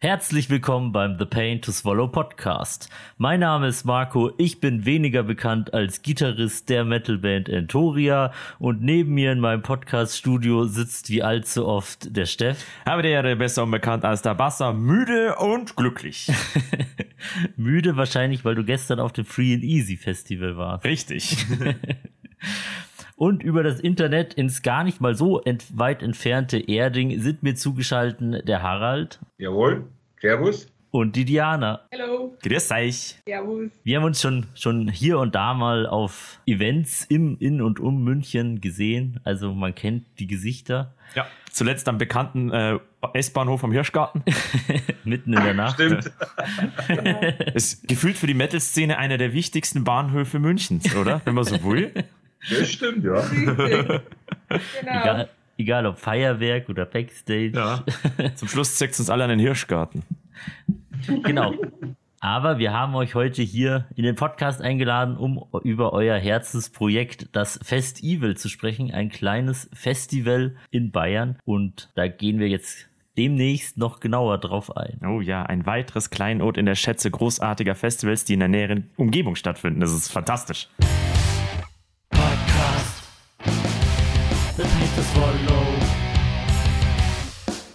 Herzlich willkommen beim The Pain to Swallow Podcast. Mein Name ist Marco, ich bin weniger bekannt als Gitarrist der Metalband Entoria und neben mir in meinem Podcast-Studio sitzt wie allzu oft der Steff. Aber der wäre besser unbekannt als der Basser, müde und glücklich. müde wahrscheinlich, weil du gestern auf dem Free and Easy Festival warst. Richtig. Und über das Internet ins gar nicht mal so ent weit entfernte Erding sind mir zugeschalten der Harald. Jawohl. Servus. Und die Diana. Hallo. Grüß euch. Servus. Wir haben uns schon, schon hier und da mal auf Events im, in und um München gesehen. Also man kennt die Gesichter. Ja, zuletzt am bekannten äh, S-Bahnhof am Hirschgarten. Mitten in der Nacht. Stimmt. Ist gefühlt für die Metal-Szene einer der wichtigsten Bahnhöfe Münchens, oder? Wenn man so will. Das stimmt, ja. Genau. Egal, egal ob Feuerwerk oder Backstage. Ja. Zum Schluss zeigt uns alle an den Hirschgarten. Genau. Aber wir haben euch heute hier in den Podcast eingeladen, um über euer Herzensprojekt, das Festival, zu sprechen. Ein kleines Festival in Bayern. Und da gehen wir jetzt demnächst noch genauer drauf ein. Oh ja, ein weiteres Kleinod in der Schätze großartiger Festivals, die in der näheren Umgebung stattfinden. Das ist fantastisch. To Swallow.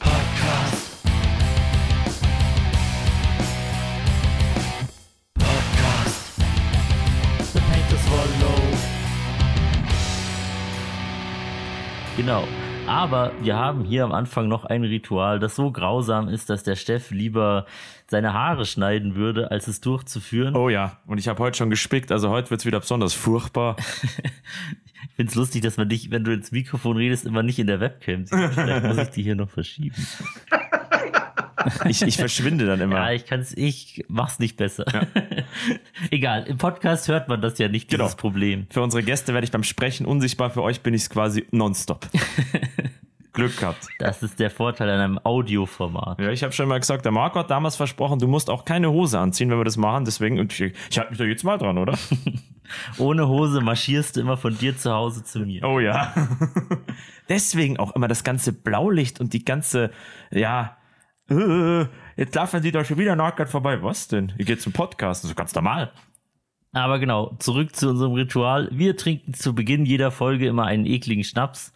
Podcast. Podcast. The Pain to Swallow. Genau. Aber wir haben hier am Anfang noch ein Ritual, das so grausam ist, dass der Steff lieber seine Haare schneiden würde, als es durchzuführen. Oh ja, und ich habe heute schon gespickt, also heute wird's wieder besonders furchtbar. Ich find's lustig, dass man dich, wenn du ins Mikrofon redest, immer nicht in der Webcam sieht. Vielleicht muss ich die hier noch verschieben. Ich, ich verschwinde dann immer. Ja, ich kann's, ich mach's nicht besser. Egal, im Podcast hört man das ja nicht, dieses Genau. Problem. Für unsere Gäste werde ich beim Sprechen unsichtbar, für euch bin ich quasi nonstop. Glück gehabt. Das ist der Vorteil an einem Audioformat. Ja, ich habe schon mal gesagt, der Marco hat damals versprochen, du musst auch keine Hose anziehen, wenn wir das machen. Deswegen, und ich, ich halte mich da jetzt mal dran, oder? Ohne Hose marschierst du immer von dir zu Hause zu mir. Oh ja. Deswegen auch immer das ganze Blaulicht und die ganze, ja, äh, jetzt laufen die da schon wieder nackert vorbei. Was denn? Ihr geht zum Podcast, das ist ganz normal. Aber genau, zurück zu unserem Ritual. Wir trinken zu Beginn jeder Folge immer einen ekligen Schnaps.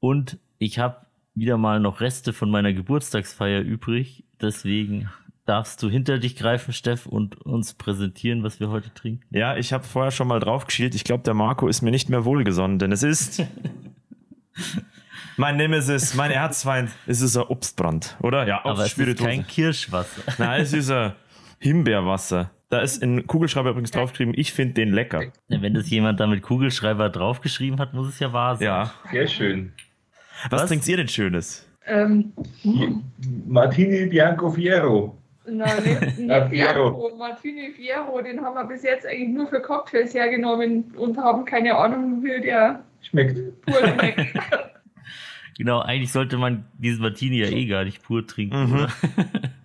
Und ich habe wieder mal noch Reste von meiner Geburtstagsfeier übrig. Deswegen darfst du hinter dich greifen, Steff, und uns präsentieren, was wir heute trinken. Ja, ich habe vorher schon mal drauf geschielt. Ich glaube, der Marco ist mir nicht mehr wohlgesonnen, denn es ist mein Nemesis, mein Erzfeind. Es ist ein Obstbrand, oder? Ja, Aber es ist kein Kirschwasser. Nein, es ist ein Himbeerwasser. Da ist in Kugelschreiber übrigens draufgeschrieben, ich finde den lecker. Wenn das jemand da mit Kugelschreiber draufgeschrieben hat, muss es ja wahr sein. Ja. Sehr schön. Was, Was? trinkt ihr denn Schönes? Ähm, Martini Bianco Fiero. nein, Ah, Fiero. Fiero. Martini Fiero, den haben wir bis jetzt eigentlich nur für Cocktails hergenommen und haben keine Ahnung, wie der Schmeckt. pur schmeckt. Genau, eigentlich sollte man diesen Martini ja eh gar nicht pur trinken. Mhm. Oder?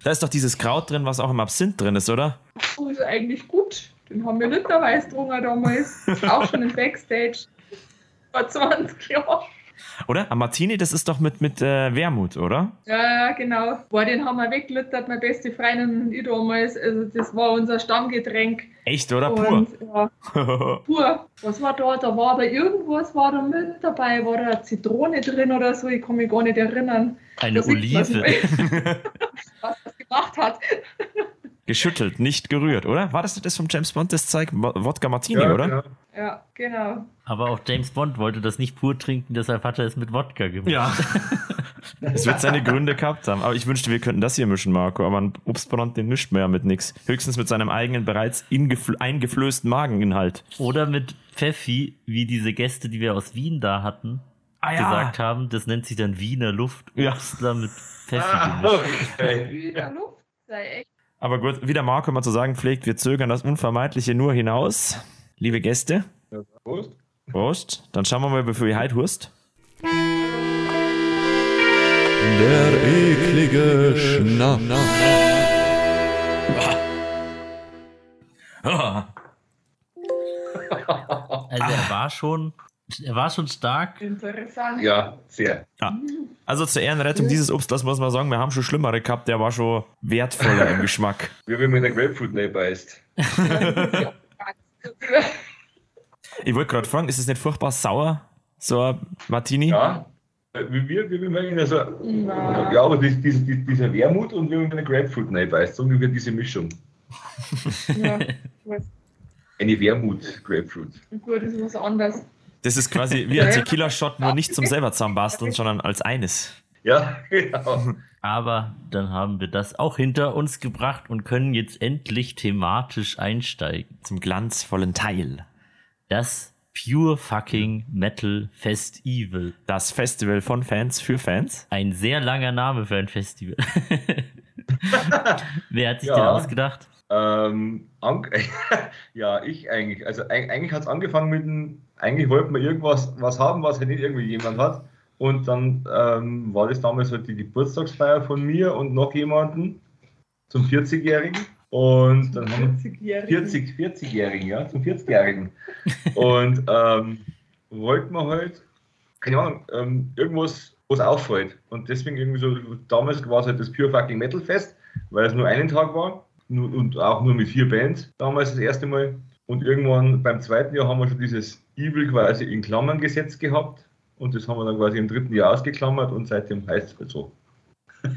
Da ist doch dieses Kraut drin, was auch im Absinth drin ist, oder? Das ist eigentlich gut. Den haben wir literweise getrunken damals. Auch schon im Backstage. Vor 20 Jahren. Oder? Am Martini, das ist doch mit, mit äh, Wermut, oder? Ja, ja, genau. Boah, den haben wir weggelittert, meine beste Freundin und ich damals. Also, das war unser Stammgetränk. Echt, oder? Pur. Und, ja, pur. Was war da? Da war aber irgendwas war da mit dabei. War da Zitrone drin oder so? Ich kann mich gar nicht erinnern. Eine Da sieht man Olive. Was das gemacht hat. Geschüttelt, nicht gerührt, oder? War das nicht das vom James Bond, das Zeug? Mo- Wodka Martini, Ja, oder? genau. Ja, genau. Aber auch James Bond wollte das nicht pur trinken, deshalb hat er es mit Wodka gemacht. Ja. Es wird seine Gründe gehabt haben. Aber ich wünschte, wir könnten das hier mischen, Marco. Aber ein Obstbrand, den mischt man ja mit nix. Höchstens mit seinem eigenen bereits ingefl- eingeflößten Mageninhalt. Oder mit Pfeffi, wie diese Gäste, die wir aus Wien da hatten, Ah gesagt haben. Das nennt sich dann Wiener Luft. Ja. Obstler mit Pfeffi Ah, gemischt. okay. Wieder Luft. Sei echt. Aber gut, wie der Marco immer zu sagen pflegt, wir zögern das Unvermeidliche nur hinaus. Liebe Gäste, Ja, Prost. Prost. Dann schauen wir mal, bevor ihr heute hurst. Der eklige Schnaps. Also er war schon war schon stark. Interessant. Ja, sehr. Also zur Ehrenrettung dieses Obstlers muss man sagen, wir haben schon schlimmere gehabt, der war schon wertvoller im Geschmack. Wie wenn man in der Grapefruit nicht beißt. Ich wollte gerade fragen, ist es nicht furchtbar sauer, so ein Martini? Ja. Wie wir, wie wir in so, Na. ja, aber dies, dies, dies, dieser Wermut und wie man in der Grapefruit nicht beißt, so ungefähr diese Mischung. Ja, ich weiß. Eine Wermut Grapefruit. Gut, das ist was anderes. Das ist quasi wie ein Tequila-Shot, nur nicht zum selber zusammenbasteln, sondern als eines. Ja, genau. Aber dann haben wir das auch hinter uns gebracht und können jetzt endlich thematisch einsteigen. Zum glanzvollen Teil. Das Pure Fucking Metal Festival. Das Festival von Fans für Fans. Ein sehr langer Name für ein Festival. Wer hat sich Ja. den ausgedacht? Ähm, ja, ich eigentlich. Also eig- eigentlich hat es angefangen mit dem, eigentlich wollten wir irgendwas was haben, was halt nicht irgendwie jemand hat. Und dann ähm, war das damals halt die Geburtstagsfeier von mir und noch jemanden zum 40-Jährigen. Und dann haben wir 40-Jährige. 40, 40-Jährigen, ja, zum 40-Jährigen. Und ähm, wollten wir halt, keine Ahnung, ähm, irgendwas, was auffällt. Und deswegen irgendwie so, damals war es halt das Pure Fucking Metal Fest, weil es nur einen Tag war und auch nur mit vier Bands, damals das erste Mal. Und irgendwann beim zweiten Jahr haben wir schon dieses Evil quasi in Klammern gesetzt gehabt. Und das haben wir dann quasi im dritten Jahr ausgeklammert und seitdem heißt es halt so.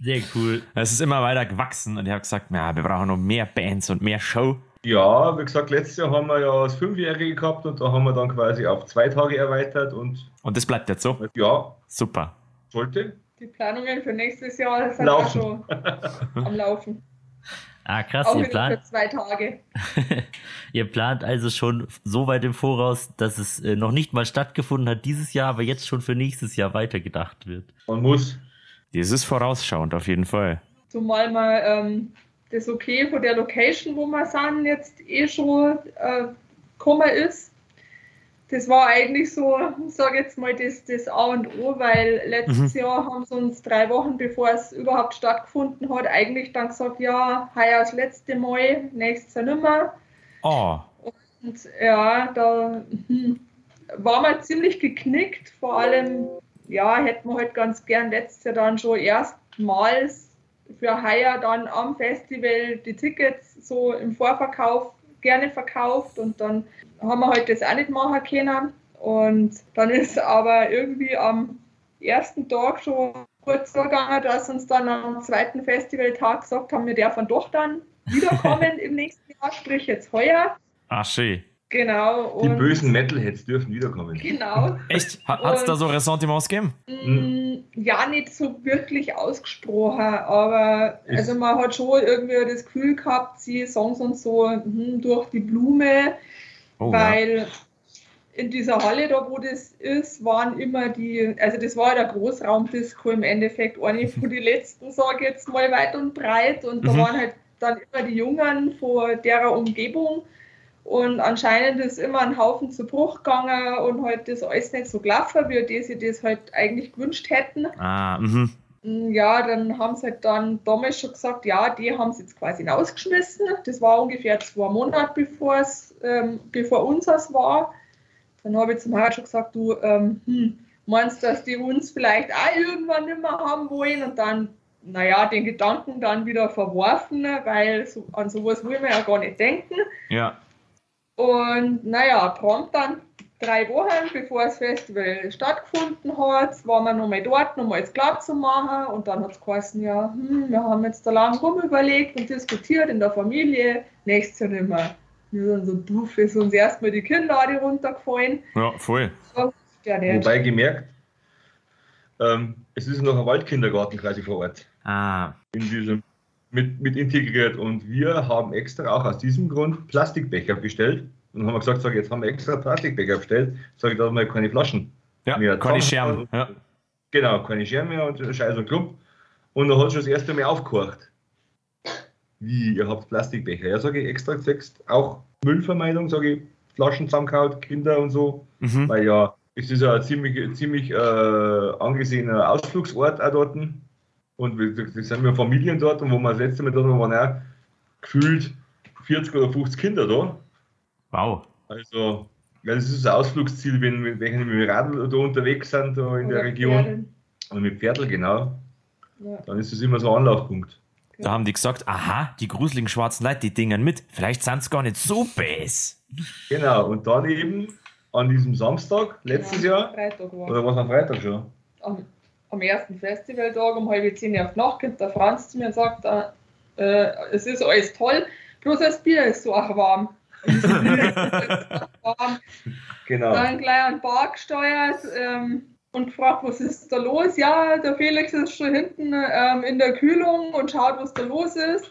Sehr cool. Es ist immer weiter gewachsen und ich habe gesagt, ja, wir brauchen noch mehr Bands und mehr Show. Ja, wie gesagt, letztes Jahr haben wir ja das Fünfjährige gehabt und da haben wir dann quasi auf zwei Tage erweitert und Und das bleibt jetzt so. ja, Super. sollte. Die Planungen für nächstes Jahr sind Laufen. auch schon am Laufen. Ah, krass, Auch ihr plant, für zwei Tage. ihr plant also schon so weit im Voraus, dass es äh, noch nicht mal stattgefunden hat dieses Jahr, aber jetzt schon für nächstes Jahr weitergedacht wird. Man muss. Das ist vorausschauend auf jeden Fall. Zumal mal ähm, das Okay von der Location, wo wir sind, jetzt eh schon äh, gekommen ist. Das war eigentlich so, ich sage jetzt mal, das, das A und O, weil letztes Jahr haben sie uns drei Wochen, bevor es überhaupt stattgefunden hat, eigentlich dann gesagt, ja, heuer das letzte Mal, nächstes Jahr nimmer. Oh, Und ja, da hm, war man ziemlich geknickt. Vor allem, ja, hätten wir halt ganz gern letztes Jahr dann schon erstmals für heuer dann am Festival die Tickets so im Vorverkauf gerne verkauft und dann haben wir halt das auch nicht machen können. Und dann ist aber irgendwie am ersten Tag schon kurz so gegangen, dass uns dann am zweiten Festivaltag gesagt haben, wir dürfen doch dann wiederkommen im nächsten Jahr, sprich jetzt heuer. ah, schön. Genau. Die und- bösen Metalheads dürfen wiederkommen. Genau. Echt? Hat es da so Ressentiments gegeben? Mm, Ja, nicht so wirklich ausgesprochen, aber also man hat schon irgendwie das Gefühl gehabt, sie sagen es uns so hm, durch die Blume, Oh, weil in dieser Halle da, wo das ist, waren immer die, also das war ja der Großraumdisco im Endeffekt, eine von den letzten, sage ich jetzt mal weit und breit und da Mhm. waren halt dann immer die Jungen von derer Umgebung und anscheinend ist immer ein Haufen zu Bruch gegangen und halt das alles nicht so gelaufen, wie die sich das halt eigentlich gewünscht hätten. Ah, mhm. Mm, Ja, dann haben sie halt dann damals schon gesagt, ja, die haben sie jetzt quasi rausgeschmissen. Das war ungefähr zwei Monate bevor es, ähm, bevor unseres war. Dann habe ich zum Harald schon gesagt, du ähm, hm, meinst, dass die uns vielleicht auch irgendwann nicht mehr haben wollen und dann, naja, den Gedanken dann wieder verworfen, weil so, an sowas will man ja gar nicht denken. Ja. Und naja, prompt dann drei Wochen bevor das Festival stattgefunden hat, waren wir nochmal dort, nochmal das klar zu machen. Und dann hat es geheißen, ja, hm, wir haben jetzt da lang rumüberlegt und diskutiert in der Familie, nächstes Jahr nicht mehr. Wir sind so doof, ist uns erstmal die Kinder alle runtergefallen. Ja, voll. So, ja. Wobei gemerkt, ähm, es ist noch ein Waldkindergarten quasi vor Ort. Ah, In diesem mit, mit integriert. Und wir haben extra auch aus diesem Grund Plastikbecher bestellt. Und haben wir gesagt, sag, jetzt haben wir extra Plastikbecher bestellt. Sag ich, da haben wir keine Flaschen. ja, mehr. keine Scherben. Ja. Genau, keine Scherben mehr und Scheiß und Klump. Und dann hat schon das erste Mal aufgehorcht. Wie, ihr habt Plastikbecher? Ja, sage ich extra gesagt, auch Müllvermeidung, sage ich, Flaschen zusammengehauen, Kinder und so. Mhm. Weil ja, es ist ja ein ziemlich, ziemlich äh, angesehener Ausflugsort auch dort. Und wir, das sind wir Familien dort und wo wir das letzte Mal dort waren, waren auch gefühlt 40 oder 50 Kinder da. Wow. Also, Ja, das ist das Ausflugsziel, wenn, wenn welche mit dem Radl da unterwegs sind, da in der Oder Region. Pferde. Oder mit Pferdl, genau. Ja. Dann ist das immer so ein Anlaufpunkt. Da haben die gesagt, aha, die gruseligen schwarzen Leute, die dingen mit. Vielleicht sind sie gar nicht so bäs. Genau, und dann eben an diesem Samstag, letztes Ja, Jahr, Freitag war. oder was am Freitag schon? am, am ersten Festivaltag um halb zehn auf die Nacht kommt der Franz zu mir und sagt, äh, es ist alles toll, bloß das Bier ist so auch warm. Genau. Dann gleich an den Bar gesteuert ähm, und gefragt, was ist da los? Ja, der Felix ist schon hinten ähm, in der Kühlung und schaut, was da los ist.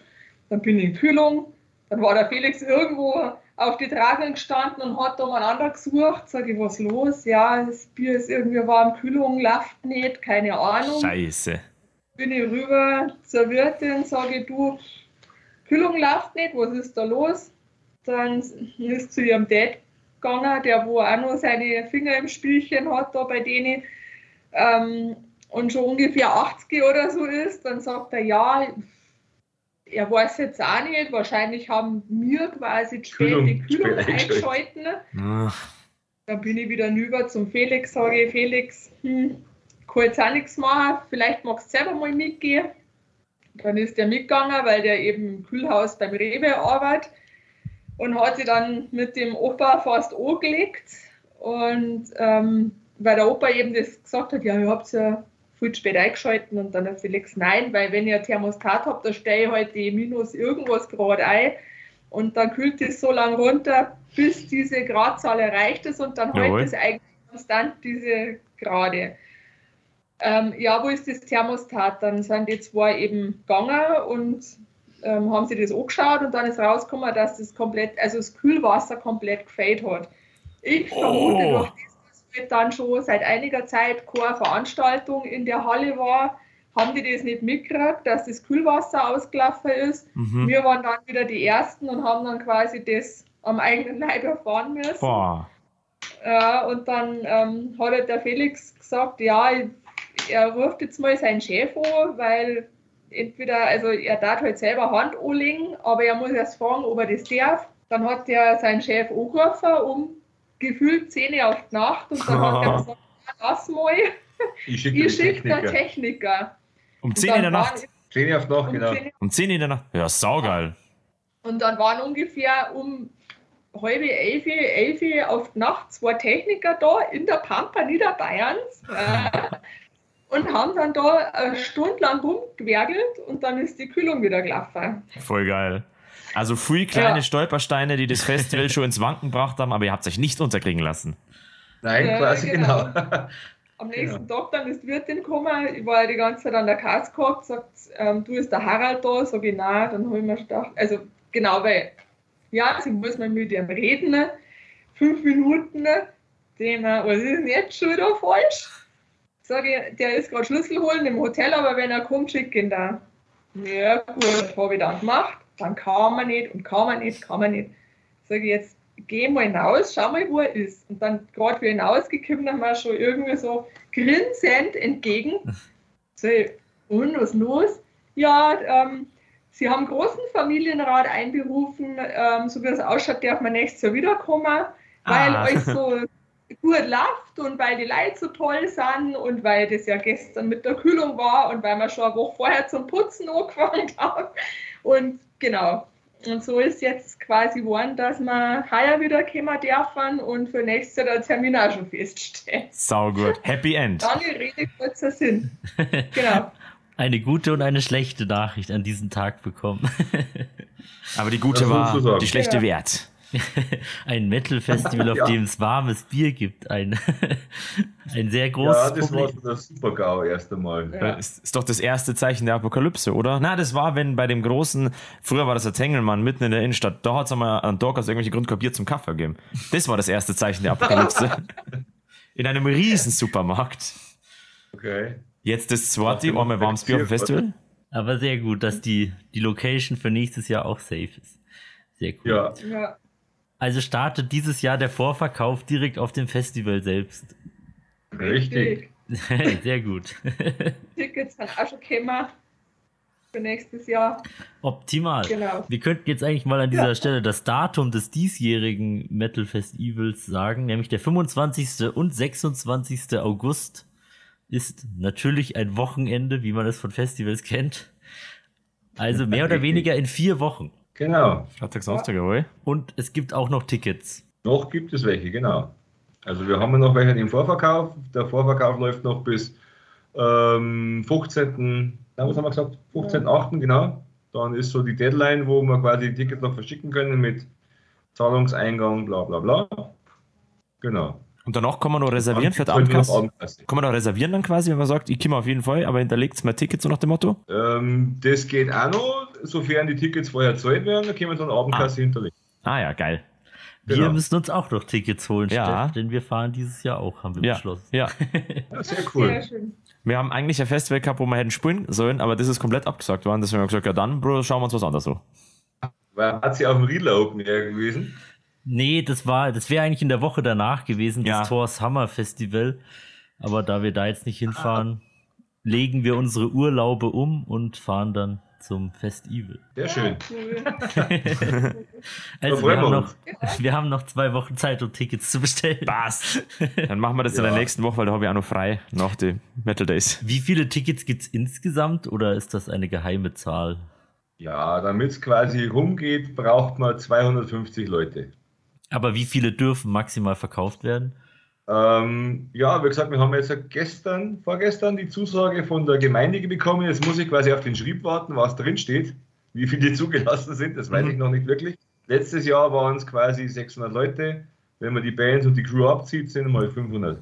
Dann bin ich in Kühlung. Dann war der Felix irgendwo auf die Trage gestanden und hat da umeinander gesucht. Sag ich, was los? Ja, das Bier ist irgendwie warm, Kühlung läuft nicht, keine Ahnung Scheiße. bin ich rüber zur Wirtin, sage du, Kühlung läuft nicht, was ist da los? Dann ist zu ihrem Dad gegangen, der wo auch noch seine Finger im Spielchen hat da bei denen ähm, und schon ungefähr 80 oder so ist. Dann sagt er, ja, er weiß jetzt auch nicht, wahrscheinlich haben wir quasi die Kühlung Kühlung, die Kühlung eingeschalten. Ach, Dann bin ich wieder rüber zum Felix, sage ich, Felix, hm, kann jetzt auch nichts machen, vielleicht magst du selber mal mitgehen. Dann ist der mitgegangen, weil der eben im Kühlhaus beim Rewe arbeitet und hat sich dann mit dem Opa fast angelegt. Und ähm, weil der Opa eben das gesagt hat, ja, ihr habt ja viel zu spät eingeschalten und dann der Felix, nein, weil wenn ihr ein Thermostat habt, da stelle ich halt die minus irgendwas Grad ein und dann kühlt es so lange runter, bis diese Gradzahl erreicht ist und dann hält es eigentlich konstant diese Grade. Ähm, ja, wo ist das Thermostat? Dann sind die zwei eben gegangen und ähm, haben sich das angeschaut und dann ist rausgekommen, dass das komplett, also das Kühlwasser komplett gefällt hat. Ich vermute, Oh. durch dann schon seit einiger Zeit keine Veranstaltung in der Halle war, haben die das nicht mitgekriegt, dass das Kühlwasser ausgelaufen ist. mhm. Wir waren dann wieder die Ersten und haben dann quasi das am eigenen Leib erfahren müssen. Boah. Ja, und dann ähm, hat halt der Felix gesagt, ja, er ruft jetzt mal seinen Chef an, weil entweder, also er darf halt selber Hand anlegen, aber er muss erst fragen, ob er das darf. Dann hat der seinen Chef angerufen um gefühlt 10 Uhr auf die Nacht und dann hat er gesagt, ja, lass mal, Ich schicke schickt einen Techniker. Um Und 10 in der Nacht. waren- 10 auf Nacht, um genau. 10 Um 10 in der Nacht. Ja, saugeil. Und dann waren ungefähr um halbe elf, elf auf die Nacht zwei Techniker da in der Pampa Niederbayerns äh, und haben dann da eine Stunde lang rumgewerkelt und dann ist die Kühlung wieder gelaufen. Voll geil. Also free kleine Ja. Stolpersteine, die das Festival schon ins Wanken gebracht haben, aber ihr habt euch nicht unterkriegen lassen. Nein, Ja, quasi genau. genau. Am nächsten Tag dann ist die Wirtin gekommen, ich war ja die ganze Zeit an der Kasse gehabt, sagt, ähm, du ist der Harald da, sag ich, nein, dann habe ich mir gedacht, also genau, weil, ja, sie muss mal mit ihm reden, fünf Minuten, dem, äh, was ist denn jetzt schon wieder falsch? Sag ich, der ist gerade Schlüssel holen im Hotel, aber wenn er kommt, schick ihn da. Ja, gut, habe ich dann gemacht, dann kam er nicht und kam er nicht, kam er nicht. Sag ich jetzt, geh mal hinaus, schau mal, wo er ist. Und dann gerade wie hinausgekommen, haben wir schon irgendwie so grinsend entgegen. So, und was los? Ja, ähm, sie haben großen Familienrat einberufen, ähm, so wie es ausschaut, darf man nächstes Jahr wiederkommen, weil Ah. euch so gut läuft und weil die Leute so toll sind und weil das ja gestern mit der Kühlung war und weil wir schon eine Woche vorher zum Putzen angefangen haben. Und genau. Und so ist jetzt quasi geworden, dass wir heuer wieder kommen dürfen und für nächstes Jahr der Termin auch schon feststeht. Sau gut. Happy End. Lange Rede, kurzer Sinn. Genau. Eine gute und eine schlechte Nachricht an diesem Tag bekommen. Aber die gute war die schlechte Ja. Wert. Ein Metal-Festival, auf Ja. dem es warmes Bier gibt. Ein, ein sehr Ja, großes das war Problem. so der Super-GAU erst einmal. Ja. Ist, ist doch das erste Zeichen der Apokalypse, oder? Na, das war, wenn bei dem großen, früher war das der Tengelmann mitten in der Innenstadt, da hat es einmal an Dog aus irgendwelchen Grund Bier zum Kaffee gegeben. Das war das erste Zeichen der Apokalypse. In einem riesen Supermarkt. Okay. Jetzt das zweite, einmal warmes Bier auf dem Festival. Aber sehr gut, dass die, die Location für nächstes Jahr auch safe ist. Sehr cool. Ja, Ja. Also startet dieses Jahr der Vorverkauf direkt auf dem Festival selbst. richtig. sehr gut. Tickets schon gekommen. für nächstes Jahr. Optimal. Genau. Wir könnten jetzt eigentlich mal an dieser Stelle das Datum des diesjährigen Metal Festivals sagen, nämlich der 25. und 26. August ist natürlich ein Wochenende, wie man es von Festivals kennt. Also mehr oder weniger in vier Wochen. Genau. Freitag, Samstag, jawohl. Und es gibt auch noch Tickets. Noch gibt es welche, genau. Also wir haben ja noch welche im Vorverkauf. Der Vorverkauf läuft noch bis ähm, 15. Na, was haben wir gesagt? 15.8. genau. Dann ist so die Deadline, wo wir quasi die Tickets noch verschicken können mit Zahlungseingang, bla bla bla. Genau. Und danach kann man noch reservieren für die Abendkasse. Kann man noch reservieren dann quasi, wenn man sagt, ich komme auf jeden Fall, aber hinterlegt mein Ticket so nach dem Motto? Ähm, das geht auch noch, sofern die Tickets vorher gezahlt werden, dann können wir dann Abendkasse hinterlegen. Ah ja, geil. Wir Genau. müssen uns auch noch Tickets holen, Ja. Steff, denn wir fahren dieses Jahr auch, haben wir Ja, beschlossen. ja. Ja, sehr cool. Sehr schön. Wir haben eigentlich ein Festival gehabt, wo wir hätten spielen sollen, aber das ist komplett abgesagt worden. Deswegen haben wir gesagt, ja dann, Bro, schauen wir uns was anderes an. War, hat sie auf dem Riedler Open Air gewesen? Nee, das war, das wäre eigentlich in der Woche danach gewesen, das Ja. Tor Summer Festival. Aber da wir da jetzt nicht hinfahren, legen wir unsere Urlaube um und fahren dann zum Festival. Sehr schön. Also wir haben, noch, wir haben noch zwei Wochen Zeit, um Tickets zu bestellen. Passt. Dann machen wir das in Ja. der nächsten Woche, weil da habe ich auch noch frei nach den Metal Days. Wie viele Tickets gibt's insgesamt oder ist das eine geheime Zahl? Ja, damit es quasi rumgeht, braucht man 250 Leute. Aber wie viele dürfen maximal verkauft werden? Ähm, ja, wie gesagt, wir haben jetzt gestern, vorgestern die Zusage von der Gemeinde bekommen. Jetzt muss ich quasi auf den Schrieb warten, was drin steht. Wie viele zugelassen sind, das weiß Mhm. ich noch nicht wirklich. Letztes Jahr waren es quasi 600 Leute. Wenn man die Bands und die Crew abzieht, sind mal 500.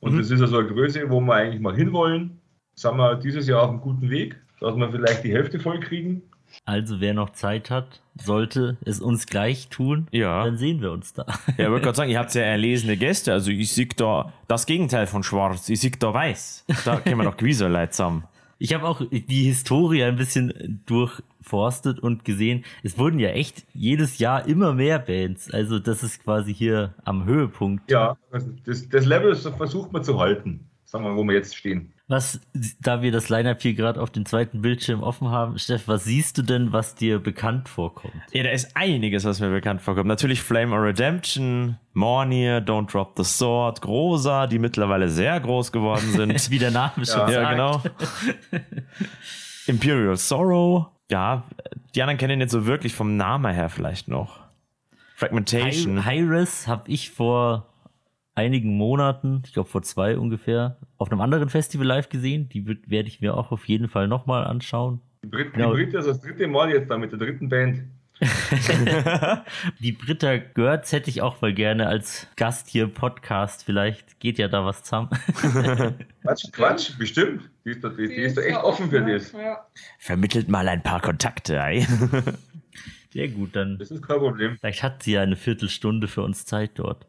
Und Mhm. das ist also eine Größe, wo wir eigentlich mal hinwollen. Sind wir dieses Jahr auf einem guten Weg, dass wir vielleicht die Hälfte voll kriegen. Also wer noch Zeit hat, sollte es uns gleich tun. Ja. Dann sehen wir uns da. Ja, ich wollte gerade sagen, ihr habt ja erlesene Gäste. Also ich sehe da das Gegenteil von schwarz. Ich sehe da weiß. Da können wir doch gewiss Leute zusammen. Ich habe auch die Historie ein bisschen durchforstet und gesehen, es wurden ja echt jedes Jahr immer mehr Bands. Also das ist quasi hier am Höhepunkt. Ja, das, das Level versucht man zu halten. Sagen wir, wo wir jetzt stehen. Was, da wir das Line-Up hier gerade auf dem zweiten Bildschirm offen haben, Steff, was siehst du denn, was dir bekannt vorkommt? Ja, da ist einiges, was mir bekannt vorkommt. Natürlich Flame or Redemption, Mornir, Don't Drop the Sword, Grosa, die mittlerweile sehr groß geworden sind. Wie der Name schon Ja, ja, sagt. genau. Imperial Sorrow. Ja, die anderen kennen ihn jetzt so wirklich vom Namen her vielleicht noch. Fragmentation. Hi- Hi-Res habe ich vor einigen Monaten, ich glaube vor zwei ungefähr, auf einem anderen Festival live gesehen. Die wird- werde ich mir auch auf jeden Fall nochmal anschauen. Die Brit Ja. die Brite ist das dritte Mal jetzt da mit der dritten Band. Die Britta Görz hätte ich auch mal gerne als Gast hier im Podcast. Vielleicht geht ja da was zusammen. Quatsch, Quatsch, bestimmt. Die ist, da, die, die ist da echt offen für das. Ja. Vermittelt mal ein paar Kontakte. Ey. Sehr gut, dann Das ist kein Problem. vielleicht hat sie ja eine Viertelstunde für uns Zeit dort.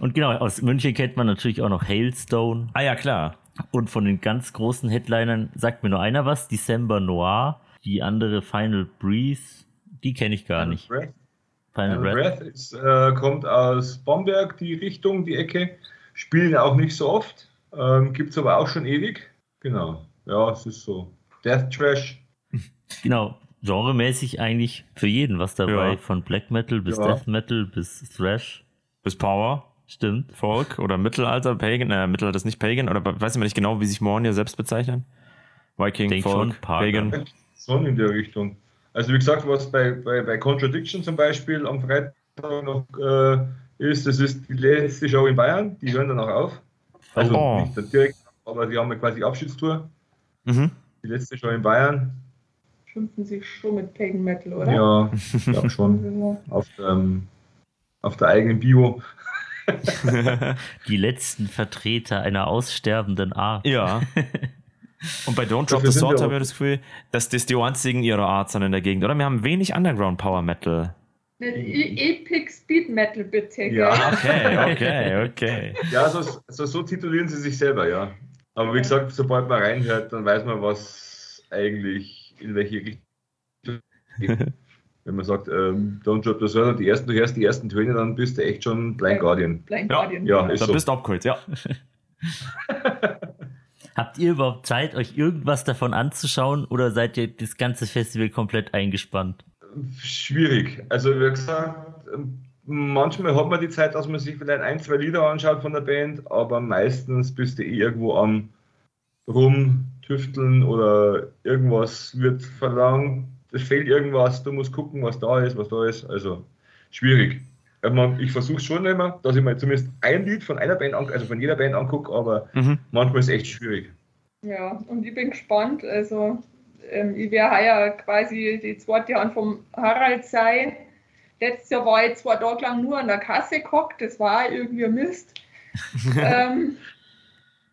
Und genau, aus München kennt man natürlich auch noch Hailstone. ah ja, klar. Und von den ganz großen Headlinern sagt mir nur einer was, December Noir, die andere Final Breeze, die kenne ich gar nicht. Breath, Final Breath. Breath ist, äh, kommt aus Bamberg, die Richtung, die Ecke. Spielen auch nicht so oft. Ähm, Gibt es aber auch schon ewig. Genau. Ja, es ist so. Death Trash. Genau, genremäßig eigentlich für jeden was dabei, Ja. von Black Metal bis Ja. Death Metal bis Thrash. Bis Power, Stimmt. Folk oder Mittelalter, Pagan. Äh, Mittelalter ist nicht Pagan, oder weiß ich mal nicht genau, wie sich Mornir selbst bezeichnen. Viking, Denk Folk, schon, Pagan. So in der Richtung. Also wie gesagt, was bei, bei, bei Contradiction zum Beispiel am Freitag noch äh, ist, das ist die letzte Show in Bayern. Die hören dann auch auf. Also Oh. nicht dann direkt, aber die haben ja quasi Abschiedstour. Mhm. Die letzte Show in Bayern. Schimpfen sich schon mit Pagan Metal, oder? Ja, ich glaube schon. Auf, ähm, auf der eigenen Bio. Die letzten Vertreter einer aussterbenden Art. Ja. Und bei Don't Drop the Sword habe ich das Gefühl, dass das die einzigen ihrer Art sind in der Gegend, oder? Wir haben wenig Underground Power Metal. E- Epic Speed Metal bitte, Ja. gell? Okay, okay, okay. Ja, so, so, so titulieren sie sich selber, ja. Aber wie gesagt, sobald man reinhört, dann weiß man, was eigentlich in welche Richtung geht. Wenn man sagt, ähm, Don't Drop the Sword, die ersten, du hörst die ersten Töne, dann bist du echt schon Blind Guardian. Blind Ja. Guardian. Ja, ist Da so. bist du abgeholt, ja. Habt ihr überhaupt Zeit, euch irgendwas davon anzuschauen oder seid ihr das ganze Festival komplett eingespannt? Schwierig. Also wie gesagt, manchmal hat man die Zeit, dass man sich vielleicht ein, zwei Lieder anschaut von der Band, aber meistens bist du eh irgendwo am rumtüfteln oder irgendwas wird verlangt, es fehlt irgendwas, du musst gucken, was da ist, was da ist. Also schwierig. Ich versuche schon immer, dass ich mir zumindest ein Lied von einer Band, also von jeder Band angucke, aber mhm. manchmal ist es echt schwierig. Ja, und ich bin gespannt. Also ähm, ich werde heuer quasi die zweite Hand vom Harald sein. Letztes Jahr war ich zwei Tage lang nur an der Kasse gehockt, das war irgendwie Mist. ähm,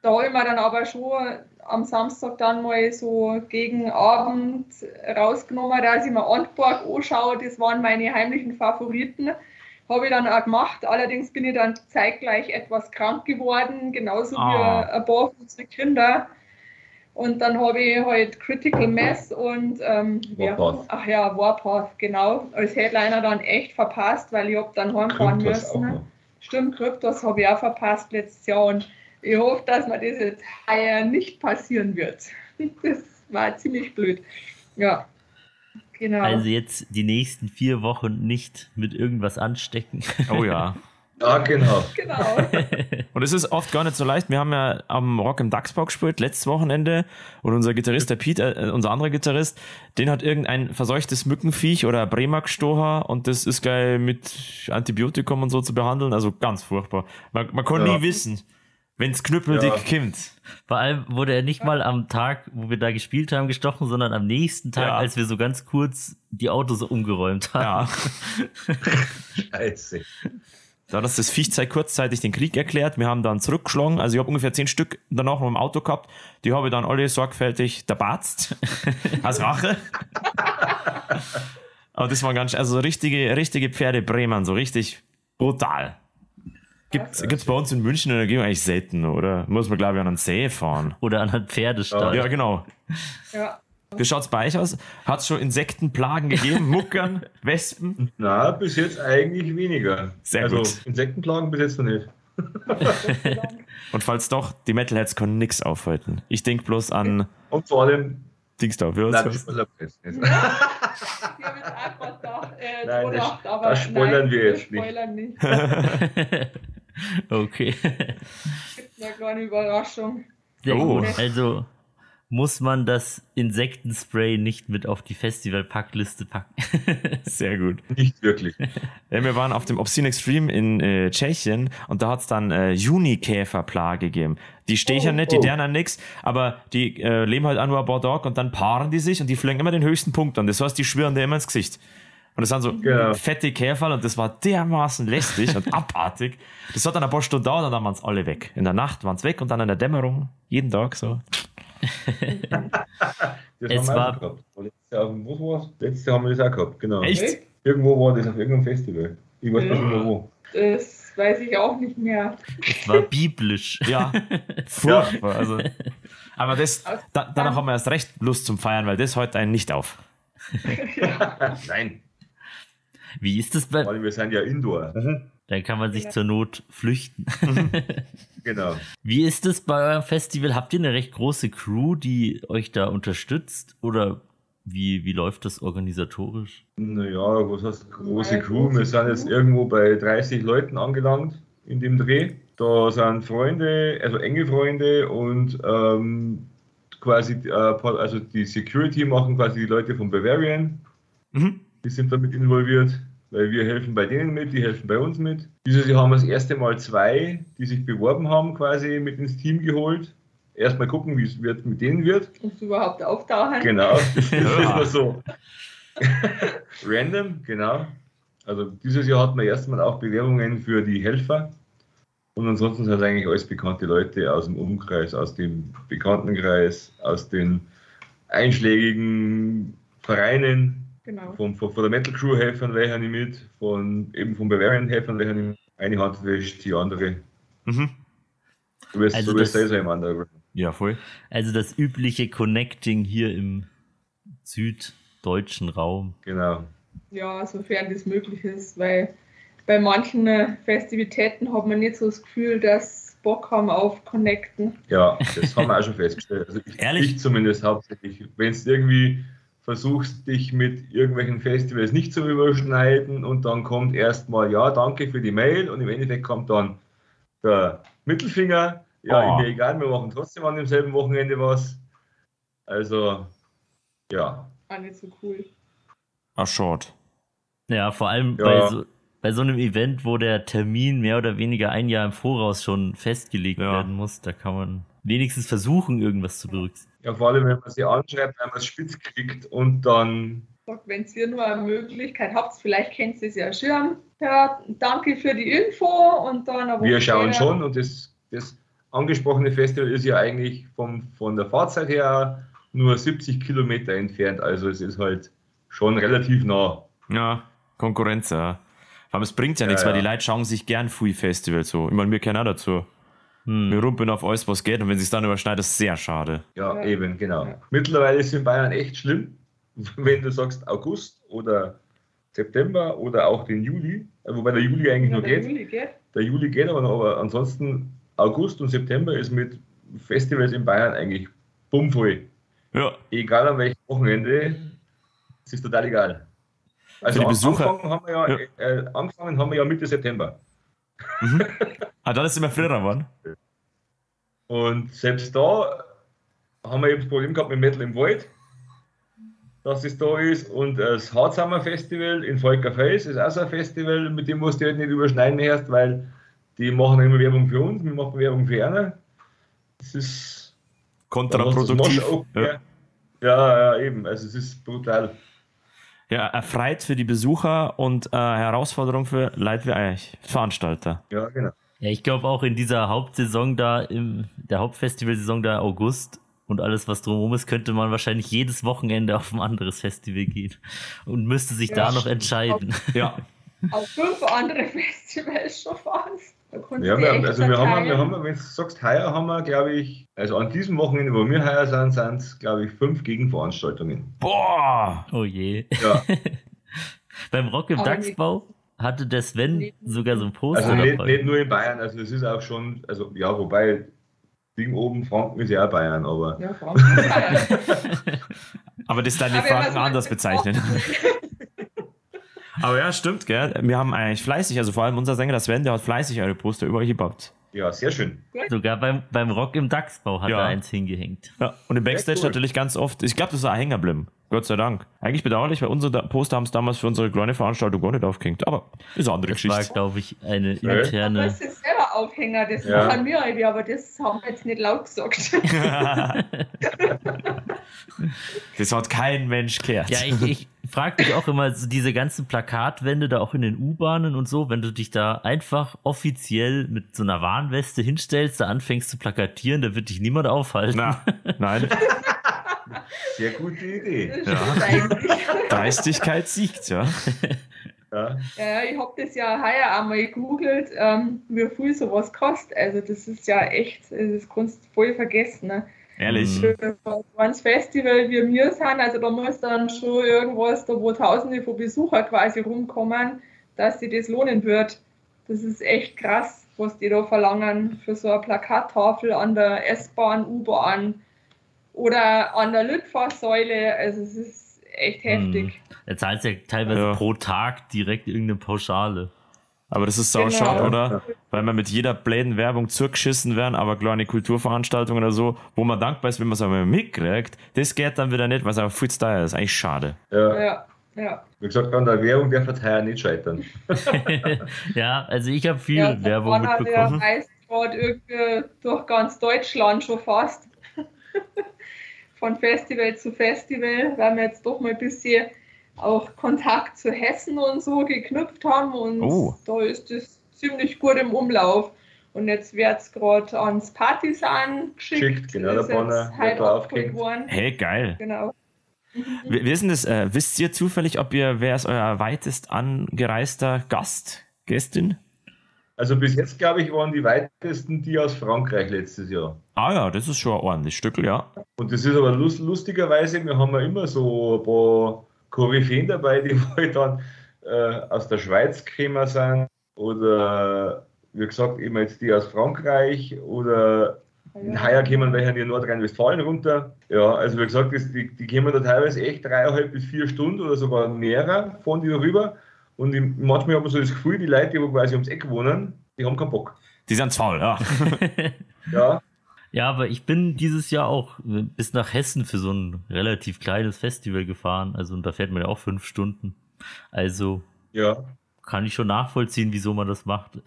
da habe ich mir dann aber schon am Samstag dann mal so gegen Abend rausgenommen, dass ich mir Antburg anschaue. Das waren meine heimlichen Favoriten. Habe ich dann auch gemacht. Allerdings bin ich dann zeitgleich etwas krank geworden, genauso ah. wie ein paar unserer Kinder. Und dann habe ich halt Critical Mass und ähm, Warpath. ach ja, Warpath, genau, als Headliner dann echt verpasst, weil ich habe dann heimfahren müssen. Stimmt, Kryptos habe ich auch verpasst letztes Jahr und ich hoffe, dass mir das jetzt heuer nicht passieren wird. Das war ziemlich blöd. Ja, genau. Also jetzt die nächsten vier Wochen nicht mit irgendwas anstecken. Oh ja. Ja, genau. genau. Und es ist oft gar nicht so leicht. Wir haben ja am Rock im Dachsbau gespielt, letztes Wochenende. Und unser Gitarrist, der Pete, äh, unser anderer Gitarrist, den hat irgendein verseuchtes Mückenviech oder Bremer gestochen und das ist gleich mit Antibiotikum und so zu behandeln. Also ganz furchtbar. Man, man kann ja. nie wissen, wenn's knüppeldick ja. kommt. Vor allem wurde er nicht mal am Tag, wo wir da gespielt haben, gestochen, sondern am nächsten Tag, ja. als wir so ganz kurz die Autos umgeräumt haben. Ja. Scheiße. Da hat das Viech Viechzeit kurzzeitig den Krieg erklärt. Wir haben dann zurückgeschlagen. Also ich habe ungefähr zehn Stück danach noch im Auto gehabt. Die habe ich dann alle sorgfältig derbatzt. als Rache. Aber das waren ganz, also richtige, richtige Pferde Bremen, so richtig brutal. Gibt es bei uns in München in der Gegend eigentlich selten, oder? Muss man, glaube ich, an einen See fahren. Oder an einen Pferdestall. Ja, genau. Ja. Wie schaut es bei euch aus? Hat es schon Insektenplagen gegeben? Muckern, Wespen? Na, bis jetzt eigentlich weniger. Sehr also, gut. Insektenplagen bis jetzt noch nicht. Und falls doch, die Metalheads können nichts aufhalten. Ich denke bloß an. Und vor allem. Dings da, wie Nein, das spoilern wir jetzt nicht. Nein, das, das spoilern wir jetzt nicht. Okay. Gibt eine kleine Überraschung. Oh, also muss man das Insektenspray nicht mit auf die Festivalpackliste packen. Sehr gut. Nicht wirklich. Ja, wir waren auf dem Obscene Extreme in äh, Tschechien und da hat es dann äh, Junikäferplage gegeben. Die stechen oh, nicht, die oh. deren nix, aber die äh, leben halt auch nur und dann paaren die sich und die fliegen immer den höchsten Punkt an. Das heißt, die schwirren dir immer ins Gesicht. Und das sind so genau. fette Käfer und das war dermaßen lästig und abartig. Das hat dann ein paar Stunden dauert und dann waren es alle weg. In der Nacht waren es weg und dann in der Dämmerung, jeden Tag so. es war. Letztes Jahr, wo war's? Letztes Jahr haben wir das auch gehabt, genau. Echt? Irgendwo war das auf irgendeinem Festival. Ich weiß nicht mehr wo. Das weiß ich auch nicht mehr. Es war biblisch. Ja. Furchtbar. Also, aber das, da, danach haben wir erst recht Lust zum Feiern, weil das heute einen nicht auf. ja. Nein. Wie ist das bei. Weil wir sind ja Indoor. Mhm. Dann kann man sich ja. zur Not flüchten. genau. Wie ist es bei eurem Festival? Habt ihr eine recht große Crew, die euch da unterstützt? Oder wie, wie läuft das organisatorisch? Naja, was heißt große Crew? Wir sind jetzt irgendwo bei 30 Leuten angelangt in dem Dreh. Da sind Freunde, also enge Freunde und ähm, quasi, äh, also die Security machen quasi die Leute von Bavarian. Mhm. Die sind damit involviert weil wir helfen bei denen mit, die helfen bei uns mit. Dieses Jahr haben wir das erste Mal zwei, die sich beworben haben, quasi mit ins Team geholt. Erstmal gucken, wie es wird, mit denen wird. Und überhaupt auftauchen. Genau, das ist immer so. Random, genau. Also dieses Jahr hatten wir erstmal auch Bewerbungen für die Helfer. Und ansonsten sind es eigentlich alles bekannte Leute aus dem Umkreis, aus dem Bekanntenkreis, aus den einschlägigen Vereinen, Genau. Von, von, von der Metal Crew helfen welche nicht mit, von eben von Bavarian helfen welche nicht mit. Eine Hand wäscht die andere. Mhm. Du wirst, also du wirst das, im anderen. Ja, voll. Also das übliche Connecting hier im süddeutschen Raum. Genau. Ja, sofern das möglich ist, weil bei manchen Festivitäten hat man nicht so das Gefühl, dass Bock haben auf Connecten. Ja, das haben wir auch schon festgestellt. Also ich, Ehrlich? ich zumindest hauptsächlich. Wenn es irgendwie versuchst, dich mit irgendwelchen Festivals nicht zu überschneiden und dann kommt erstmal, ja, danke für die Mail und im Endeffekt kommt dann der Mittelfinger, ja, Oh. mir egal, wir machen trotzdem an demselben Wochenende was. Also, ja, War nicht so cool. Ah, short. Ja, vor allem Ja. bei, so, bei so einem Event, wo der Termin mehr oder weniger ein Jahr im Voraus schon festgelegt Ja. werden muss, da kann man wenigstens versuchen, irgendwas zu berücksichtigen. ja, vor allem, wenn man sie anschreibt, wenn man es spitz kriegt und dann, Sagt, wenn ihr nur eine Möglichkeit habt, vielleicht kennt ihr es ja schon. Ja, danke für die Info und dann Woche wir schauen später- schon und das, das angesprochene Festival ist ja eigentlich vom, von der Fahrzeit her nur 70 Kilometer entfernt, also es ist halt schon relativ nah. Ja, Konkurrenz, ja. Aber es bringt ja, Ja, nichts, weil ja. die Leute schauen sich gern Fui Festival so. Ich meine, wir kennen auch dazu. Hm. Wir rumpeln auf alles, was geht und wenn es sich dann überschneidet, ist es sehr schade. Ja, Ja. eben, genau. Ja. Mittlerweile ist es in Bayern echt schlimm, wenn du sagst August oder September oder auch den Juli, äh, wobei der Juli eigentlich Ja, der geht. Juli geht. Der Juli geht aber noch, aber ansonsten August und September ist mit Festivals in Bayern eigentlich bummvoll. Ja, Egal an welchem Wochenende, es ist total egal. Also Für die Besucher- angefangen haben wir ja, Äh, angefangen haben wir ja Mitte September. Ah, dann ist es immer früher geworden. Und selbst da haben wir eben das Problem gehabt mit Metal im Wald, dass es da ist. Und das Hardsummer Festival in Volkerfels ist auch so ein Festival, mit dem musst du halt nicht überschneiden erst, weil die machen immer Werbung für uns, wir machen Werbung für einer. Das ist Kontraproduktiv. Das ja. ja, ja, eben. Also es ist brutal. Ja, erfreit für die Besucher und äh, Herausforderung für Veranstalter. Ja, genau. Ja, ich glaube auch in dieser Hauptsaison da, im, der Hauptfestivalsaison da August und alles, was drumherum ist, könnte man wahrscheinlich jedes Wochenende auf ein anderes Festival gehen und müsste sich Ja, da noch entscheiden. Ja, Auf fünf andere Festivals schon fahren. Ja, wir, also wir haben, wir haben, wenn du sagst, heuer haben wir, glaube ich, also an diesem Wochenende, wo wir heuer sind, sind es, glaube ich, fünf Gegenveranstaltungen. boah, Oh je. Ja, Beim Rock im Dachsbau hatte der Sven Nee. sogar so ein Poster also nicht, nicht nur in Bayern, also es ist auch schon, also ja, wobei, Ding oben, Franken ist ja auch Bayern, aber Ja, Franken. aber das dann die Franken anders bezeichnen. Aber ja, stimmt, gell? Wir haben eigentlich fleißig, also vor allem unser Sänger, der Sven, der hat fleißig eure Poster über euch gebaut. ja, sehr schön. Sogar beim, beim Rock im Dachsbau hat Ja. er eins hingehängt. Ja, und im Backstage cool. natürlich ganz oft. Ich glaube, das ist ein Hängerblimm. Gott sei Dank. Eigentlich bedauerlich, weil unsere Poster haben es damals für unsere kleine Veranstaltung gar nicht aufgehängt. Aber ist eine andere Das war, Geschichte. glaube ich, eine interne. Das ist selber Aufhänger, das Ja. machen wir irgendwie, aber das haben wir jetzt nicht laut gesagt. das hat kein Mensch gehört. Ja, ich, ich frage mich auch immer, so diese ganzen Plakatwände da auch in den U-Bahnen und so, wenn du dich da einfach offiziell mit so einer Warnweste hinstellst, da anfängst zu plakatieren, da wird dich niemand aufhalten. Na, nein, Sehr gute Idee. Ja. Dreistigkeit siegt, ja. Ja. Ja, ich habe das ja heuer einmal gegoogelt, ähm, wie viel sowas kostet. Also das ist ja echt, das kannst du voll vergessen. Ne? Ehrlich. Mhm. Für ein Festival wie wir sind, also da muss dann schon irgendwas, da wo Tausende von Besuchern quasi rumkommen, dass sich das lohnen wird. Das ist echt krass, was die da verlangen für so eine Plakattafel an der S-Bahn, U-Bahn oder an der Litfaßsäule. Also es ist echt heftig. Er zahlt ja teilweise Ja. pro Tag direkt irgendeine Pauschale. Aber das ist sau Genau. schade, oder? Weil man mit jeder bläden Werbung zugeschissen werden, aber kleine Kulturveranstaltungen oder so, wo man dankbar ist, wenn man es einmal mitkriegt, das geht dann wieder nicht, weil es einfach viel zu teuer ist. Eigentlich schade. Ja. Ja, ja. Wie gesagt, an der Währung der Verteiler nicht scheitern. ja, also ich habe viel ja, Werbung Werbung mitbekommen. reist gerade irgendwie durch ganz Deutschland schon fast. Von Festival zu Festival, weil wir jetzt doch mal ein bisschen auch Kontakt zu Hessen und so geknüpft haben und Oh. da ist es ziemlich gut im Umlauf. Und jetzt wird es gerade ans Partisan geschickt. Geschickt, genau, der abgeholt aufgehängt. worden. Hey, geil. Genau. Ist denn das? Äh, wisst ihr zufällig, ob ihr, wer ist euer weitest angereister Gast, Gästin? Also bis jetzt, glaube ich, waren die weitesten die aus Frankreich letztes Jahr. Ah ja, das ist schon ein ordentliches Stückel, ja. Und das ist aber lust, lustigerweise, wir haben ja immer so ein paar Koryphäen dabei, die halt dann äh, aus der Schweiz gekommen sind oder wie gesagt, eben jetzt die aus Frankreich oder in Heuer kommen welche in Nordrhein-Westfalen runter. Ja, also wie gesagt, das, die, die kommen da teilweise echt dreieinhalb bis vier Stunden oder sogar mehr von die da rüber. Und ich, manchmal habe ich so das Gefühl, die Leute, die quasi ums Eck wohnen, die haben keinen Bock. Die sind faul, ja. Ja, Ja, aber ich bin dieses Jahr auch äh, bis nach Hessen für so ein relativ kleines Festival gefahren. Also, und da fährt man ja auch fünf Stunden. Also ja. kann ich schon nachvollziehen, wieso man das macht.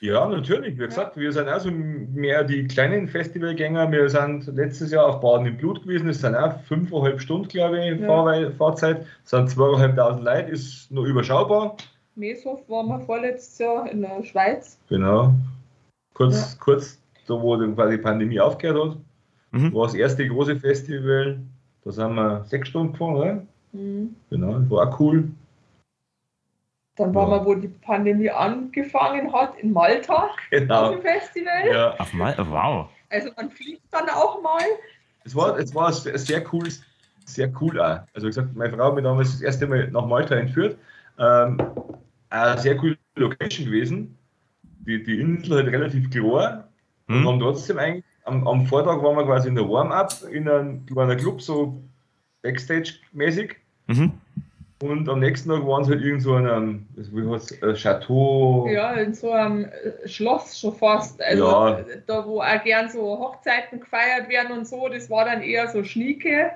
Ja, natürlich. Wie gesagt, wir sind also mehr die kleinen Festivalgänger. Wir sind letztes Jahr auf Baden im Blut gewesen. Es sind auch fünfeinhalb Stunden, glaube ich, Ja. Fahrzeit. Es sind zweieinhalbtausend Leute, ist nur überschaubar. Meshof waren wir vorletztes Jahr in der Schweiz. Genau. Kurz, kurz da, wo dann quasi die Pandemie aufgehört hat, Mhm. war das erste große Festival. Da sind wir sechs Stunden gefahren, oder? Mhm. Genau, das war auch cool. Dann waren Ja. wir, wo die Pandemie angefangen hat, in Malta auf Genau. dem Festival. Ja. Auf mal, wow. Also man fliegt dann auch mal. Es war, es war sehr sehr cool, sehr cool auch. Also wie gesagt, meine Frau hat mich damals das erste Mal nach Malta entführt. Ähm, eine sehr coole Location gewesen. Die, die Insel halt relativ klar. Und Hm? haben trotzdem eigentlich, am, am Vortag waren wir quasi in der Warm-Up, in einem kleinen Club, so Backstage-mäßig. Mhm. Und am nächsten Tag waren sie halt irgend so in einem, wie heißt äh, Chateau. Ja, in so einem äh, Schloss schon fast. Also Ja. da, wo auch gern so Hochzeiten gefeiert werden und so, das war dann eher so Schnieke.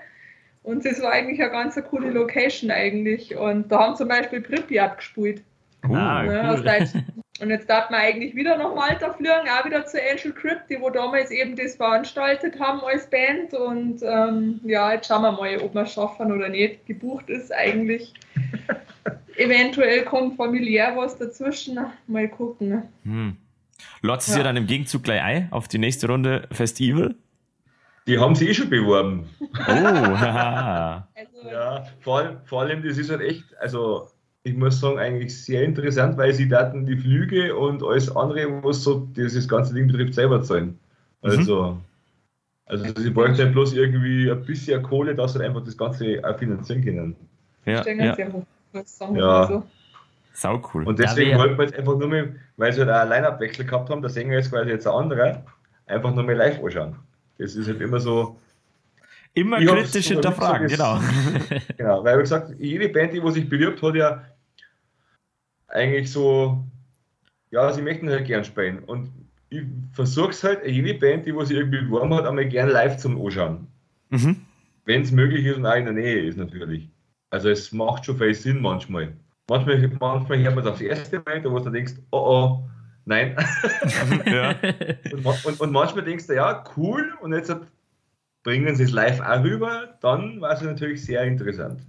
Und das war eigentlich eine ganz eine coole Location eigentlich. Und da haben zum Beispiel Pripyat gespielt. Uh, Ah, ne, cool. aus Deutschland. Und jetzt darf man eigentlich wieder nach Malta fliegen, auch wieder zu Angel Crypt, die wo damals eben das veranstaltet haben als Band. Und ähm, ja, jetzt schauen wir mal, ob wir es schaffen oder nicht. Gebucht ist eigentlich. Eventuell kommt familiär was dazwischen. Mal gucken. Hm. Lotzt Ja. ihr dann im Gegenzug gleich ein auf die nächste Runde Festival? Die haben sie eh schon beworben. Oh, haha. Also, Ja, vor allem, vor allem, das ist halt echt, also ich muss sagen, eigentlich sehr interessant, weil sie daten die Flüge und alles andere, was so dieses ganze Ding betrifft, selber zahlen. Also, also sie bräuchten halt bloß irgendwie ein bisschen Kohle, dass sie einfach das Ganze auch finanzieren können. ja, ja. wir Ja. mal so. Sau cool. Und Da deswegen wär- wollten wir jetzt einfach nur mehr, weil sie halt auch einen Line-Up-Wechsel gehabt haben, der Sänger ist quasi jetzt ein anderer, einfach nur mehr live anschauen. Das ist halt immer so, Immer Ich kritisch hinterfragen, genau. Genau, weil wie gesagt, jede Band, die wo sich bewirbt, hat ja eigentlich so, ja, sie möchten halt gern spielen. Und ich versuche es halt, jede Band, die sich irgendwie beworben hat, einmal gern live zum Anschauen. Mhm. Wenn es möglich ist und auch in der Nähe ist natürlich. Also es macht schon viel Sinn manchmal. Manchmal, manchmal hört man das erste Mal, da wo du denkst, oh oh, nein. ja. Und, und, und manchmal denkst du, ja, cool, und jetzt bringen sie es live auch rüber, dann war es natürlich sehr interessant.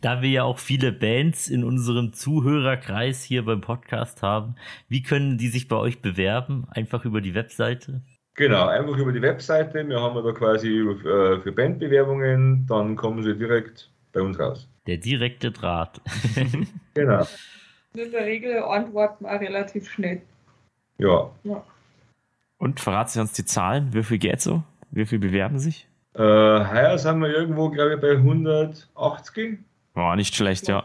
Da wir ja auch viele Bands in unserem Zuhörerkreis hier beim Podcast haben, wie können die sich bei euch bewerben? Einfach über die Webseite? Genau, einfach über die Webseite. Wir haben da quasi äh, für Bandbewerbungen, dann kommen sie direkt bei uns raus. Der direkte Draht. Genau. In der Regel antworten wir auch relativ schnell. Ja. Und verraten Sie uns die Zahlen? Wie viel geht so? Wie viel bewerben sich? Äh, heuer sind wir irgendwo, glaube ich, bei 180. Oh, nicht schlecht, ja.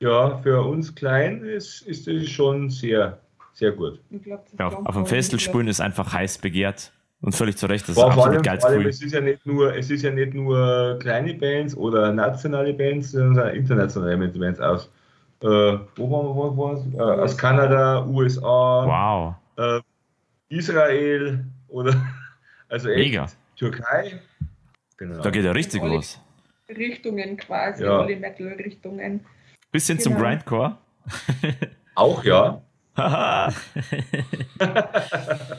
Ja, für uns klein ist, ist das schon sehr, sehr gut. Ich glaub, ja auf, dem Festel spielen ist einfach heiß begehrt. Und völlig zu Recht, das ist Vor, vor, absolut allem, geil cool. es ist ja nicht nur, es ist ja nicht nur kleine Bands oder nationale Bands, sondern internationale Bands aus. Äh, wo waren wir, wo war's? Äh, aus Kanada, USA, Wow. äh, Israel oder also echt Mega. Türkei. Genau. Da geht ja richtig Alle- los. Richtungen quasi, Ja. alle Metal-Richtungen. Bisschen zum Genau. Grindcore. Auch ja. Haha.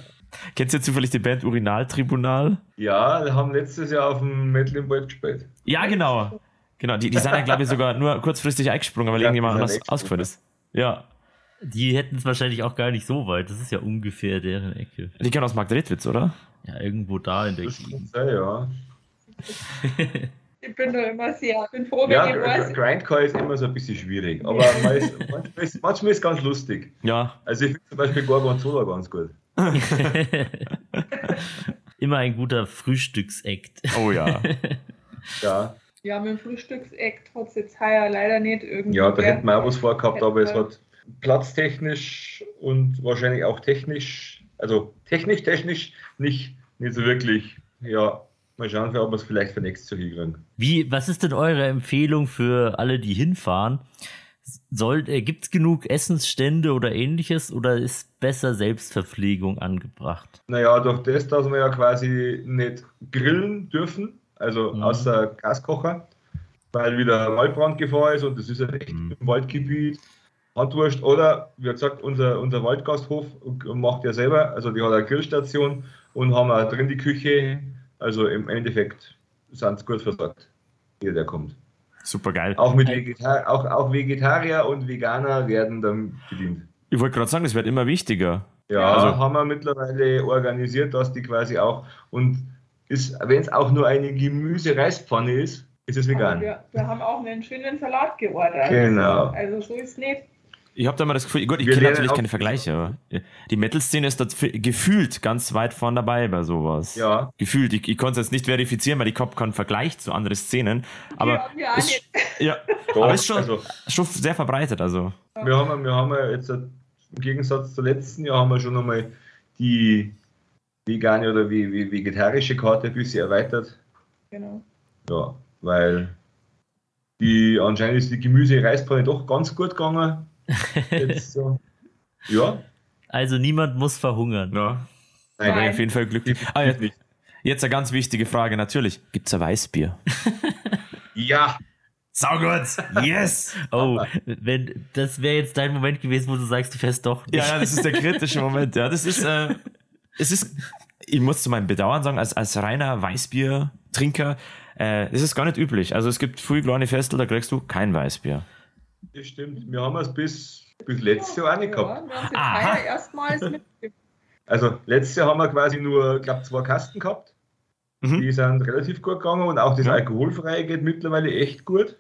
Kennst du zufällig die Band Urinaltribunal? Ja, wir haben letztes Jahr auf dem Metal im Wald gespielt. Ja, genau. Genau, die, die sind ja, glaube ich, sogar nur kurzfristig eingesprungen, weil Ja, irgendjemand die anders ausgefallen ist. Ja. Die hätten es wahrscheinlich auch gar nicht so weit. Das ist ja ungefähr deren Ecke. Die kennen aus Margretwitz, oder? Ja, irgendwo da in der Das kann Gegend. sein, ja. Ich bin da immer sehr, bin froh, wenn Ja, ich weiß. Gr- Grindcore ist immer so ein bisschen schwierig, aber man ist, manchmal, ist, manchmal ist es ganz lustig. Ja. Also ich finde zum Beispiel Gorgonzola ganz gut. Immer ein guter Frühstücksakt. Oh ja. Ja. Ja, mit dem Frühstücksakt hat es jetzt heuer leider nicht irgendwie. Ja, da hätten wir auch was vorgehabt, aber es hat platztechnisch und wahrscheinlich auch technisch, also technisch, technisch nicht, nicht so wirklich, ja, mal schauen, ob wir es vielleicht für nächstes Jahr hinkriegen. Wie, was ist denn eure Empfehlung für alle, die hinfahren? Soll, äh, gibt's genug Essensstände oder ähnliches oder ist besser Selbstverpflegung angebracht? Naja, durch das, dass wir ja quasi nicht grillen dürfen, also Mhm. außer Gaskocher, weil wieder Waldbrandgefahr ist und das ist ja echt Mhm. im Waldgebiet. Handwurst oder, wie gesagt, unser, unser Waldgasthof macht ja selber, also die hat eine Grillstation und haben auch drin die Küche. Also im Endeffekt sind sie gut versorgt, jeder der kommt. Super geil. Auch, mit Vegetar auch, auch Vegetarier und Veganer werden dann bedient. Ich wollte gerade sagen, das wird immer wichtiger. Ja, Also- haben wir mittlerweile organisiert, dass die quasi auch, und ist, wenn es auch nur eine Gemüse-Reispfanne ist, ist es vegan. wir, wir haben auch einen schönen Salat geordert. Genau. Also so ist nicht. Ich habe da immer das Gefühl, gut, ich kenne natürlich keine Vergleiche, aber die Metal-Szene ist dort f- gefühlt ganz weit vorn dabei bei sowas. Ja. Gefühlt. Ich, ich konnte es jetzt nicht verifizieren, weil ich habe keinen Vergleich zu anderen Szenen. Aber ja, wir auch ist, nicht. ja, Doch, aber ist schon, also, schon sehr verbreitet. Also wir haben, wir haben ja jetzt äh, im Gegensatz zum letzten Jahr haben wir schon einmal die vegane oder wie, wie vegetarische Karte ein bisschen erweitert. Genau. Ja, weil die anscheinend ist die Gemüse-Reispfanne doch ganz gut gegangen. Jetzt so. Ja, Also niemand muss verhungern. ja, nein, bin Nein. auf jeden Fall glücklich. Ah, jetzt, jetzt eine ganz wichtige Frage natürlich. Gibt es ein Weißbier? Ja, Saugut! Yes! Oh, wenn das wäre jetzt dein Moment gewesen, wo du sagst, du fährst doch nicht. Ja, ja, das ist der kritische Moment. Ja, das ist, äh, es ist, ich muss zu meinem Bedauern sagen, als, als reiner Weißbier-Trinker, äh, das ist gar nicht üblich. Also es gibt früh kleine Festel, da kriegst du kein Weißbier. Das stimmt. Wir haben es bis, bis letztes Jahr auch nicht gehabt. Ja, wir haben es erstmals mitgegeben. Also letztes Jahr haben wir quasi nur, glaube zwei Kasten gehabt. Mhm. Die sind relativ gut gegangen und auch das Ja. Alkoholfreie geht mittlerweile echt gut.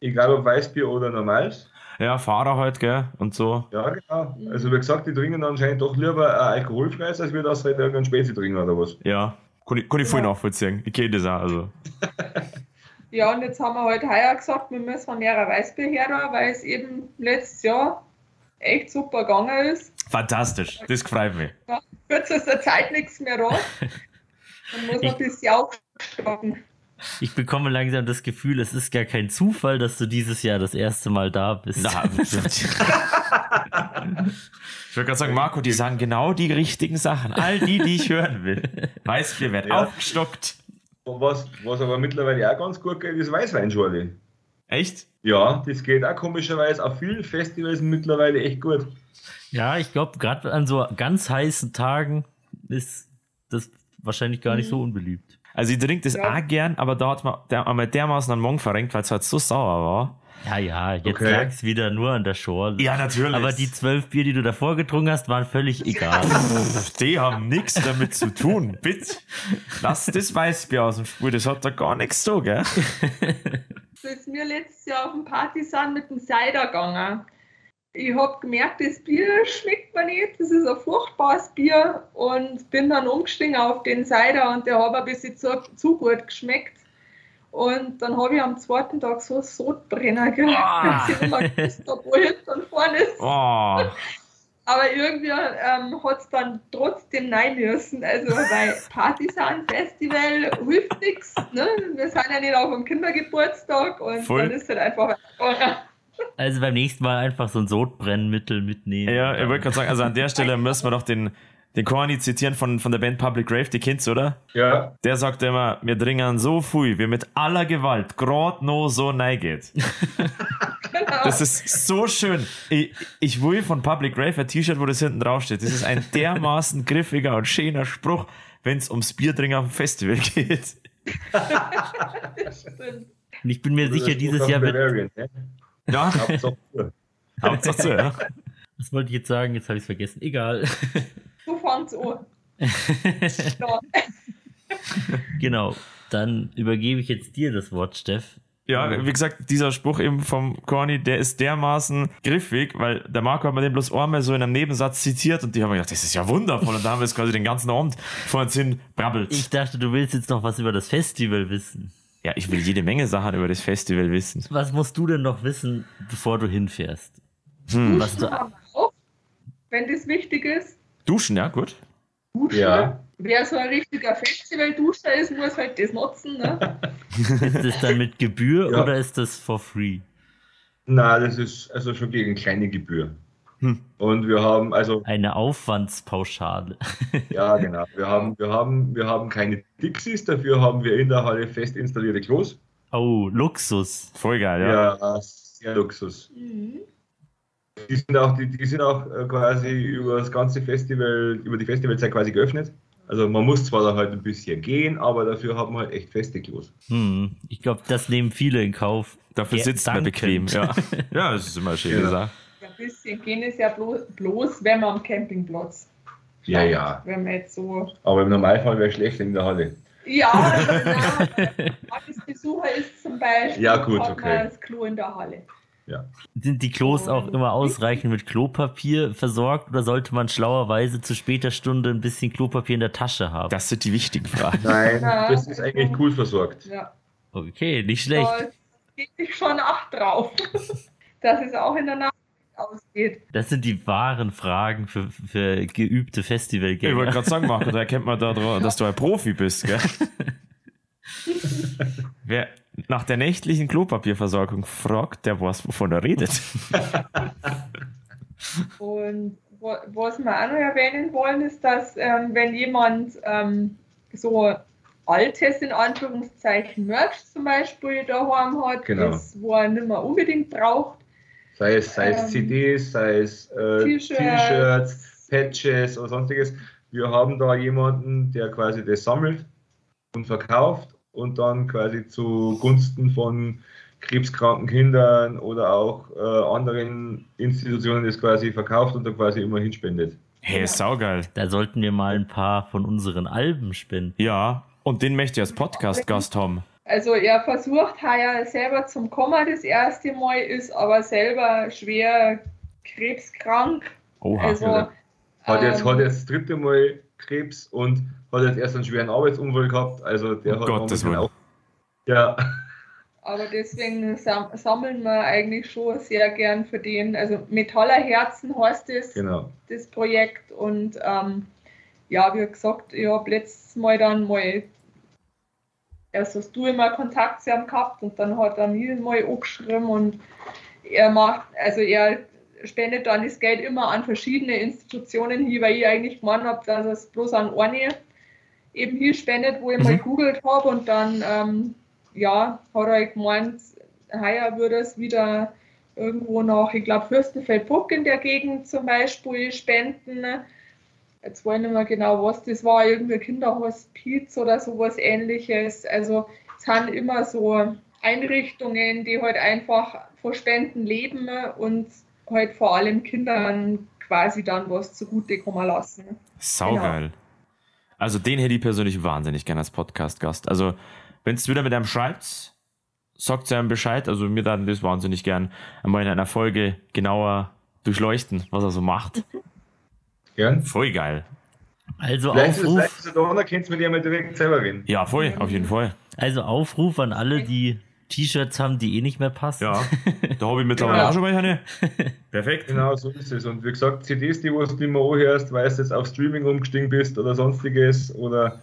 Egal ob Weißbier oder normales. Ja, Fahrer halt, gell, und so. Ja, genau. Also wie gesagt, die trinken anscheinend doch lieber ein alkoholfreies, als wir das halt irgendein Späße trinken oder was. Ja, kann ich, kann ich voll Ja. nachvollziehen. Ich kenne das auch, also. Ja, und jetzt haben wir halt heuer gesagt, wir müssen mehr Weißbier her, weil es eben letztes Jahr echt super gegangen ist. Fantastisch, das freut mich. Nach kürzester Zeit nichts mehr da. Dann muss man ein bisschen aufstocken. Ich bekomme langsam das Gefühl, es ist gar kein Zufall, dass du dieses Jahr das erste Mal da bist. Na, ich wollte gerade sagen, Marco, die sagen genau die richtigen Sachen. All die, die ich hören will. Weißbier wird Ja. aufgestockt. Was, was aber mittlerweile auch ganz gut geht, ist Weißweinschorle. Echt? Ja, das geht auch komischerweise auf vielen Festivals mittlerweile echt gut. Ja, ich glaube, gerade an so ganz heißen Tagen ist das wahrscheinlich gar nicht so unbeliebt. Also ich trinke das Ja. auch gern, aber da hat man der, einmal dermaßen einen Morgen verrenkt, weil es halt so sauer war. Ja, ja, jetzt Okay. lag's wieder nur an der Schorle. Ja, natürlich. Aber die zwölf Bier, die du davor getrunken hast, waren völlig egal. Die haben nichts damit zu tun. Bitte. Lass das Weißbier aus dem Spiel, das hat da gar nichts so, gell? So ist mir letztes Jahr auf dem Partisan mit dem Cider gegangen. Ich habe gemerkt, das Bier schmeckt mir nicht. Das ist ein furchtbares Bier und bin dann umgestiegen auf den Cider und der hat ein bisschen zu, zu gut geschmeckt. Und dann habe ich am zweiten Tag so Sodbrenner gehabt, Ah. dass ich immer gewusst habe, wo hinten und vorne ist. Oh. Aber irgendwie ähm, hat es dann trotzdem nein müssen. Also, weil Partisan Festival hilft nichts. Ne? Wir sind ja nicht auf dem Kindergeburtstag und Voll. dann ist halt einfach. Also beim nächsten Mal einfach so ein Sodbrennmittel mitnehmen. Ja, ich wollte gerade sagen, also an der Stelle müssen wir noch den, den Corny zitieren von, von der Band Public Grave, die kennst du, oder? Ja, Der sagt immer, wir dringen so viel, wie mit aller Gewalt grad no so neigeht. Genau. Das ist so schön. Ich, ich will von Public Grave ein T-Shirt, wo das hinten draufsteht. Das ist ein dermaßen griffiger und schöner Spruch, wenn es ums Bierdringen auf dem Festival geht. Stimmt. Und ich bin mir sicher, dieses Jahr wird. Bavarian, ne? Ja, Hauptsache Bier. Hauptsache so, ja. Was wollte ich jetzt sagen? Jetzt habe ich es vergessen. Egal. Fangt's an. Ja. genau. Dann übergebe ich jetzt dir das Wort, Steff. Ja, wie gesagt, dieser Spruch eben vom Corny, der ist dermaßen griffig, weil der Marco hat mir den bloß einmal so in einem Nebensatz zitiert und die haben mir gedacht, das ist ja wundervoll. Und da haben wir es quasi den ganzen Abend vor uns hin brabbelt. Ich dachte, du willst jetzt noch was über das Festival wissen. Ja, ich will jede Menge Sachen über das Festival wissen. Was musst du denn noch wissen, bevor du hinfährst? Hm. Was du, wenn das wichtig ist. Duschen, ja, gut. Duschen. Ja. Wer so ein richtiger Festival-Duscher ist, muss halt das nutzen. Ne? ist das dann mit Gebühr Ja. oder ist das for free? Na, das ist also schon gegen kleine Gebühr. Hm. Und wir haben, also, Eine Aufwandspauschale. ja, genau. Wir haben, wir haben, wir haben keine Dixies, dafür haben wir in der Halle fest installierte Klos. Oh, Luxus. Voll geil, ja. Ja, sehr Luxus. Mhm. Die sind auch, die, die sind auch äh, quasi über das ganze Festival, über die Festivalzeit quasi geöffnet. Also man muss zwar da halt ein bisschen gehen, aber dafür haben wir halt echt feste Klos. Hm, ich glaube, das nehmen viele in Kauf. Dafür Ja, sitzt man bequem. Ja. ja, das ist immer schön Ja. gesagt. Ein bisschen gehen ist ja bloß, bloß, wenn man am Campingplatz. Ja, ja. Wenn man jetzt so. Aber im Normalfall wäre schlecht in der Halle. Ja, genau. Besucher ist zum Beispiel. Ja, gut, hat okay. man das Klo in der Halle. Sind die Klos auch immer ausreichend mit Klopapier versorgt oder sollte man schlauerweise zu später Stunde ein bisschen Klopapier in der Tasche haben? Das sind die wichtigen Fragen. Nein, Ja. das ist eigentlich cool versorgt. Ja. Okay, nicht schlecht. Da geht sich schon Acht drauf, dass es auch in der Nacht ausgeht. Das sind die wahren Fragen für, für geübte Ich wollte Festivalgänger. gerade sagen, Marco, da erkennt man da, dass du ein Profi bist, gell? Wer nach der nächtlichen Klopapierversorgung fragt, der weiß, wovon er redet. Und wo, was wir auch noch erwähnen wollen, ist, dass ähm, wenn jemand ähm, so altes, in Anführungszeichen, Merch zum Beispiel daheim hat, Genau. das, wo er nicht mehr unbedingt braucht, Sei es, sei es Ähm, CDs, sei es äh, T-Shirts. T-Shirts, Patches oder sonstiges. Wir haben da jemanden, der quasi das sammelt und verkauft und dann quasi zugunsten von krebskranken Kindern oder auch äh, anderen Institutionen das quasi verkauft und dann quasi immer hinspendet. Hey, saugeil. Da sollten wir mal ein paar von unseren Alben spenden. Ja, und den möchte ich als Podcast-Gast haben. Also er versucht heuer selber zum Komma das erste Mal, ist aber selber schwer krebskrank. Oha. Also, ja. Hat jetzt, ähm, hat jetzt das dritte Mal Krebs und hat jetzt erst einen schweren Arbeitsunfall gehabt. Also der Um hat Gottes auch. Ja, Aber deswegen sam sammeln wir eigentlich schon sehr gern für den. Also Metaller Herzen heißt es, genau. das Projekt. Und ähm, ja, wie gesagt, ich habe letztes Mal dann mal, erst hast du immer Kontakt zu ihm gehabt und dann hat er mir mal angeschrieben und er macht, also er spendet dann das Geld immer an verschiedene Institutionen hier, weil ich eigentlich gemeint habe, dass es bloß an eine eben hier spendet, wo ich mal Mhm. gegoogelt habe und dann ähm, ja, hat er gemeint, heuer würde es wieder irgendwo nach, ich glaube, Fürstenfeldbruck in der Gegend zum Beispiel spenden. Jetzt weiß ich nicht mehr genau, was das war, irgendwie Kinderhospiz oder sowas ähnliches. Also es sind immer so Einrichtungen, die halt einfach von Spenden leben und halt vor allem Kindern quasi dann was zugutekommen lassen. Saugeil. Also den hätte ich persönlich wahnsinnig gerne als Podcast-Gast. Also, wenn es wieder mit einem schreibt, sagt einem Bescheid. Also mir dann das wahnsinnig gern einmal in einer Folge genauer durchleuchten, was er so macht. Gern. Voll geil. Also Vielleicht ist es Aufruf, vielleicht ist es da, mit direkt selber reden. Ja, voll, auf jeden Fall. also Aufruf an alle, die T-Shirts haben, die eh nicht mehr passen. Ja, da habe ich mittlerweile Genau. auch schon mal eine. Perfekt. Genau, so ist es. Und wie gesagt, CDs, die du nicht mehr anhörst, weil du jetzt auf Streaming umgestiegen bist oder sonstiges oder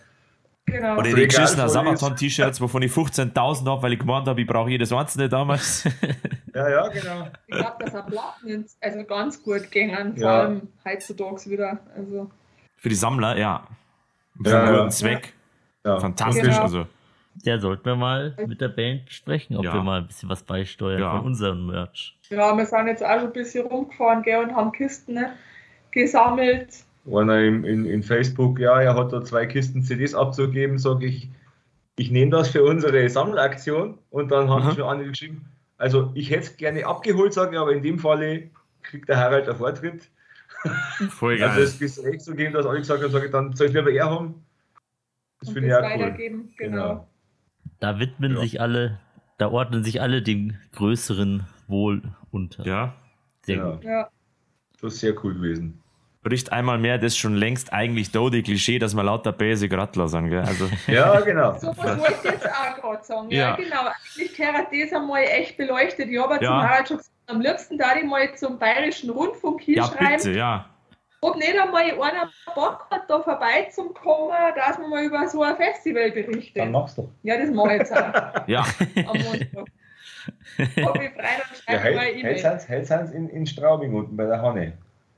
Genau. Oder Also die geschissenen. Sabaton-T-Shirts, wovon ich 15.000 habe, weil ich gemeint habe, ich brauche jedes einzelne damals. ja, ja, genau. Ich glaube, dass er Platten also ganz gut vor Ja. allem heutzutage wieder. Also Für die Sammler, ja. Für Ja, einen ja. guten Zweck. Ja. Fantastisch. Genau. Also, Ja, sollten wir mal mit der Band sprechen, ob Ja. wir mal ein bisschen was beisteuern Ja. von unserem Merch. ja, wir sind jetzt auch schon ein bisschen rumgefahren gell, und haben Kisten ne, gesammelt. Einer in, in, in Facebook, ja, er hat da zwei Kisten CDs abzugeben, sage ich, ich nehme das für unsere Sammelaktion und dann haben schon andere geschrieben, also ich hätte es gerne abgeholt, sage ich, aber in dem Falle kriegt der Harald einen Vortritt. voll Also das Gespräch zu geben, dass alle gesagt haben, sage ich, dann soll ich lieber er haben. Das finde ich auch cool. weitergeben. Genau. Da widmen Ja. sich alle, da ordnen sich alle dem größeren Wohl unter. Ja. Sehr Ja. gut. Ja. Das ist sehr cool gewesen. bricht einmal mehr das schon längst eigentlich dode Klischee, dass man lauter Basic Rattler sind, gell? Also, Ja, genau. So was wollte ich jetzt auch gerade sagen. Ja. Ja. genau. Eigentlich wäre das einmal echt beleuchtet. Ich habe ja. Ja. zum Harald schon gesagt, am liebsten da ich mal zum Bayerischen Rundfunk ja, hinschreiben, bitte, ja. Ob nicht einmal einer Bock hat, da vorbeizukommen, dass man mal über so ein Festival berichtet. Dann mach's doch. Ja, das mache ich jetzt auch Ja, am Montag. Hab ich frei, dann Ja, schreibe ich mal sind in, in Straubing unten bei der Hanne.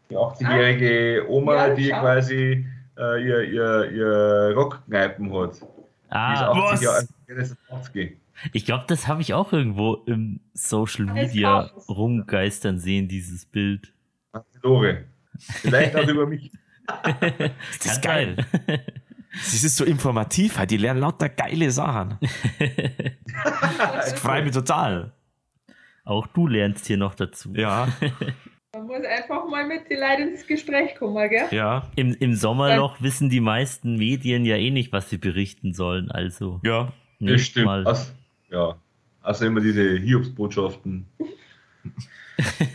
Die 80-jährige Oma, Ja, die schau. quasi äh, ihr, ihr, ihr Rockkneipen hat. Die ist Ah, 80 was? Jahre, das ist 80. ich glaube, das habe ich auch irgendwo im Social Media rumgeistern sehen, dieses Bild. Lore. Vielleicht auch über mich. das ist geil. Das ist so informativ, halt. die lernen lauter geile Sachen. Ich freue mich total. Auch du lernst hier noch dazu. Ja, Man muss einfach mal mit den Leuten ins Gespräch kommen, gell? ja, Im, Im Sommerloch wissen die meisten Medien ja eh nicht, was sie berichten sollen. Also ja. Das stimmt. mal. Aus, ja. Also immer diese Hiobsbotschaften.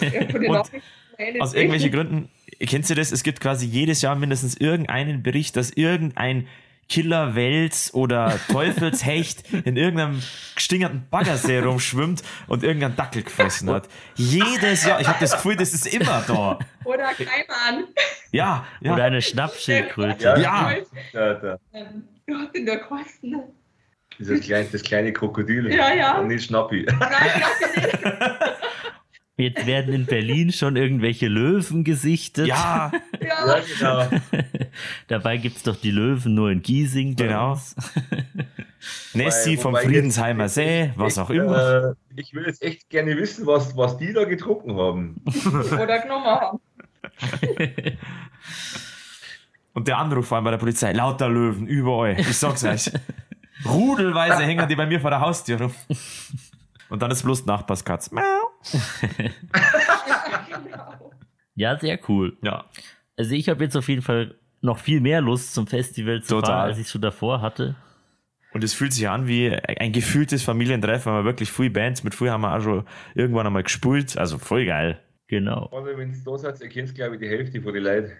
Ja, Aus irgendwelchen Gründen, kennst du das? Es gibt quasi jedes Jahr mindestens irgendeinen Bericht, dass irgendein Killerwels oder Teufelshecht in irgendeinem gestingerten Baggersee rumschwimmt und irgendein Dackel gefressen hat. Jedes Jahr. Ich habe das Gefühl, das ist immer da. Oder Keimann. Ja, Oder ja. eine Schnappschildkröte. Ja. Ja. Da. Ähm, Ja, in der Kosten. Dieses kleine, das kleine Krokodil. Ja, ja. Und nicht Schnappi. Nein. Jetzt werden in Berlin schon irgendwelche Löwen gesichtet. Ja, Ja, Ja, genau. Dabei gibt es doch die Löwen nur in Giesing. Genau. Nessie vom Wobei jetzt- Friedensheimer See, was auch immer. Äh, ich will jetzt echt gerne wissen, was, was die da getrunken haben. oder genommen haben. Und der Anruf vor allem bei der Polizei, lauter Löwen, überall. Ich sag's euch. Rudelweise hängen die bei mir vor der Haustür rum. Und dann ist bloß Nachbarskatz. Ja, sehr cool. Ja. Also ich habe jetzt auf jeden Fall noch viel mehr Lust zum Festival zu Total. fahren, als ich schon davor hatte. Und es fühlt sich an wie ein gefühltes Familientreffen, weil wir wirklich viele Bands mit früher haben wir auch schon irgendwann einmal gespult. Also voll geil. Genau. Also, wenn es da seid, ihr kennt, glaube ich, die Hälfte von den Leuten.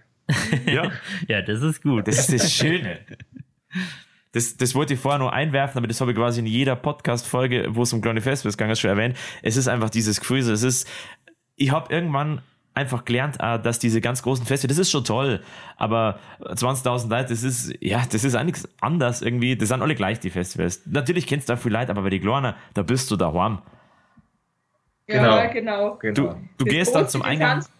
Ja, Ja, das ist gut. das ist das Schöne. Das, das wollte ich vorher nur einwerfen, aber das habe ich quasi in jeder Podcast-Folge, wo es um kleine Festivals gegangen ist, schon erwähnt. Es ist einfach dieses Gefühl, es ist, ich habe irgendwann einfach gelernt, ah, dass diese ganz großen Festivals, das ist schon toll, aber 20.000 Leute, das ist, ja, das ist nichts anders irgendwie, das sind alle gleich, die Festivals. Natürlich kennst du da viel Leute, aber bei die Kleinen, da bist du daheim. Ja, Genau. genau. Du, Genau. du Das gehst dann zum Eingang. ganz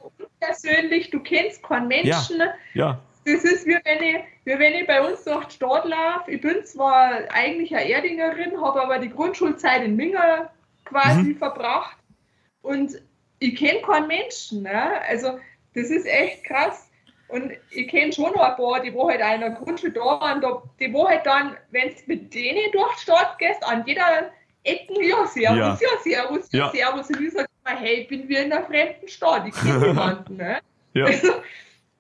Persönlich, du kennst keinen Menschen. Ja, Das ist wie wenn, ich, wie wenn ich bei uns durch die Stadt laufe. Ich bin zwar eigentlich eine Erdingerin, habe aber die Grundschulzeit in Minga quasi Mhm. verbracht und ich kenne keinen Menschen. Ne? Also das ist echt krass. Und ich kenne schon noch ein paar, die wo halt der Grundschule da waren, die wo halt dann, wenn du mit denen durch die Stadt gehst, an jeder Ecken, ja, servus, ja, servus, ja, Ja. servus. Und ich sage immer, hey, ich bin wie in einer fremden Stadt, ich kenne niemanden. Ne? ja. Also,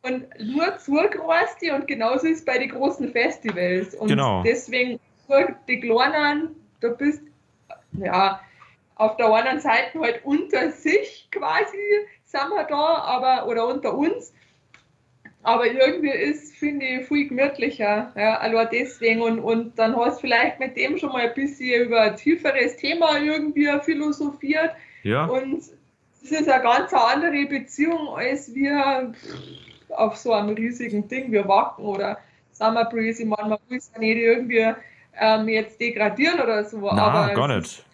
und nur zugereist die und genauso ist es bei den großen Festivals. Und Genau. deswegen, die Kleinen, da bist ja auf der anderen Seite halt unter sich quasi, sind wir da, aber oder unter uns. Aber irgendwie ist, finde ich, viel gemütlicher. Ja, allein deswegen. Und, und dann hast du vielleicht mit dem schon mal ein bisschen über ein tieferes Thema irgendwie philosophiert. ja. Und es ist eine ganz andere Beziehung, als wir auf so einem riesigen Ding wie Wacken oder Summer Breeze. Ich meine, man muss ja nicht irgendwie ähm, jetzt degradieren oder so. Na, aber gar es nicht.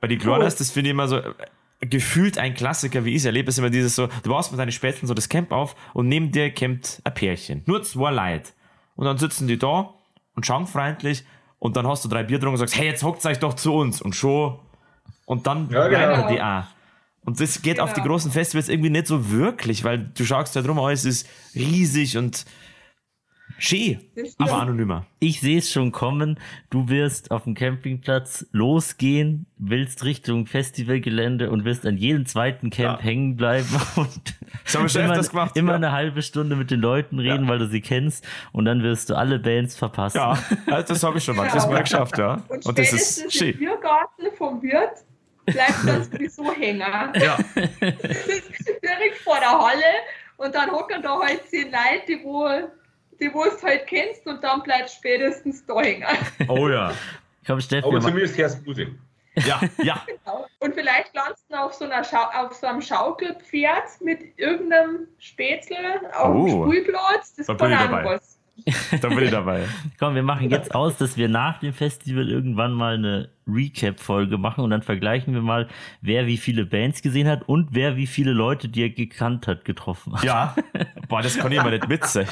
Bei die Kleinen ist das, finde ich, immer so äh, gefühlt ein Klassiker, wie ich es erlebe, ist immer dieses so, du baust mit deinen Spätzen so das Camp auf und neben dir campt ein Pärchen. Nur zwei Leute. Und dann sitzen die da und schauen freundlich und dann hast du drei Bier getrunken und sagst, hey, jetzt hockt euch doch zu uns und schon. Und dann Ja, genau. die auch. Und das geht auf die Genau. großen Festivals irgendwie nicht so wirklich, weil du schaust ja drum, alles ist riesig und schön, Das aber anonymer. Ich sehe es schon kommen. Du wirst auf dem Campingplatz losgehen, willst Richtung Festivalgelände und wirst an jedem zweiten Camp Ja. hängen bleiben und immer, öfters gemacht. immer ja. eine halbe Stunde mit den Leuten reden, Ja. weil du sie kennst und dann wirst du alle Bands verpassen. Ja, also das habe ich schon mal. Das Genau. mal geschafft, ja. Und, Und das ist im schön. Biergarten vom Wirt bleibt das sowieso hängen. Ja, Das ist direkt vor der Halle Und dann hocken da halt zehn Leute, die wo, die wo es halt kennst und dann bleibst spätestens da hängen. Oh ja. Komm, Steff, Aber zumindest hörst du. Ja, ja. Genau. Und vielleicht landest du auf so, einer Schau auf so einem Schaukelpferd mit irgendeinem Spätzle auf dem Oh. Spielplatz. Das Da kann auch dabei. was. Da bin ich dabei. komm, wir machen jetzt aus, dass wir nach dem Festival irgendwann mal eine Recap-Folge machen und dann vergleichen wir mal, wer wie viele Bands gesehen hat und wer wie viele Leute, die er gekannt hat, getroffen hat. Ja. Boah, das kann ich mal nicht witzig.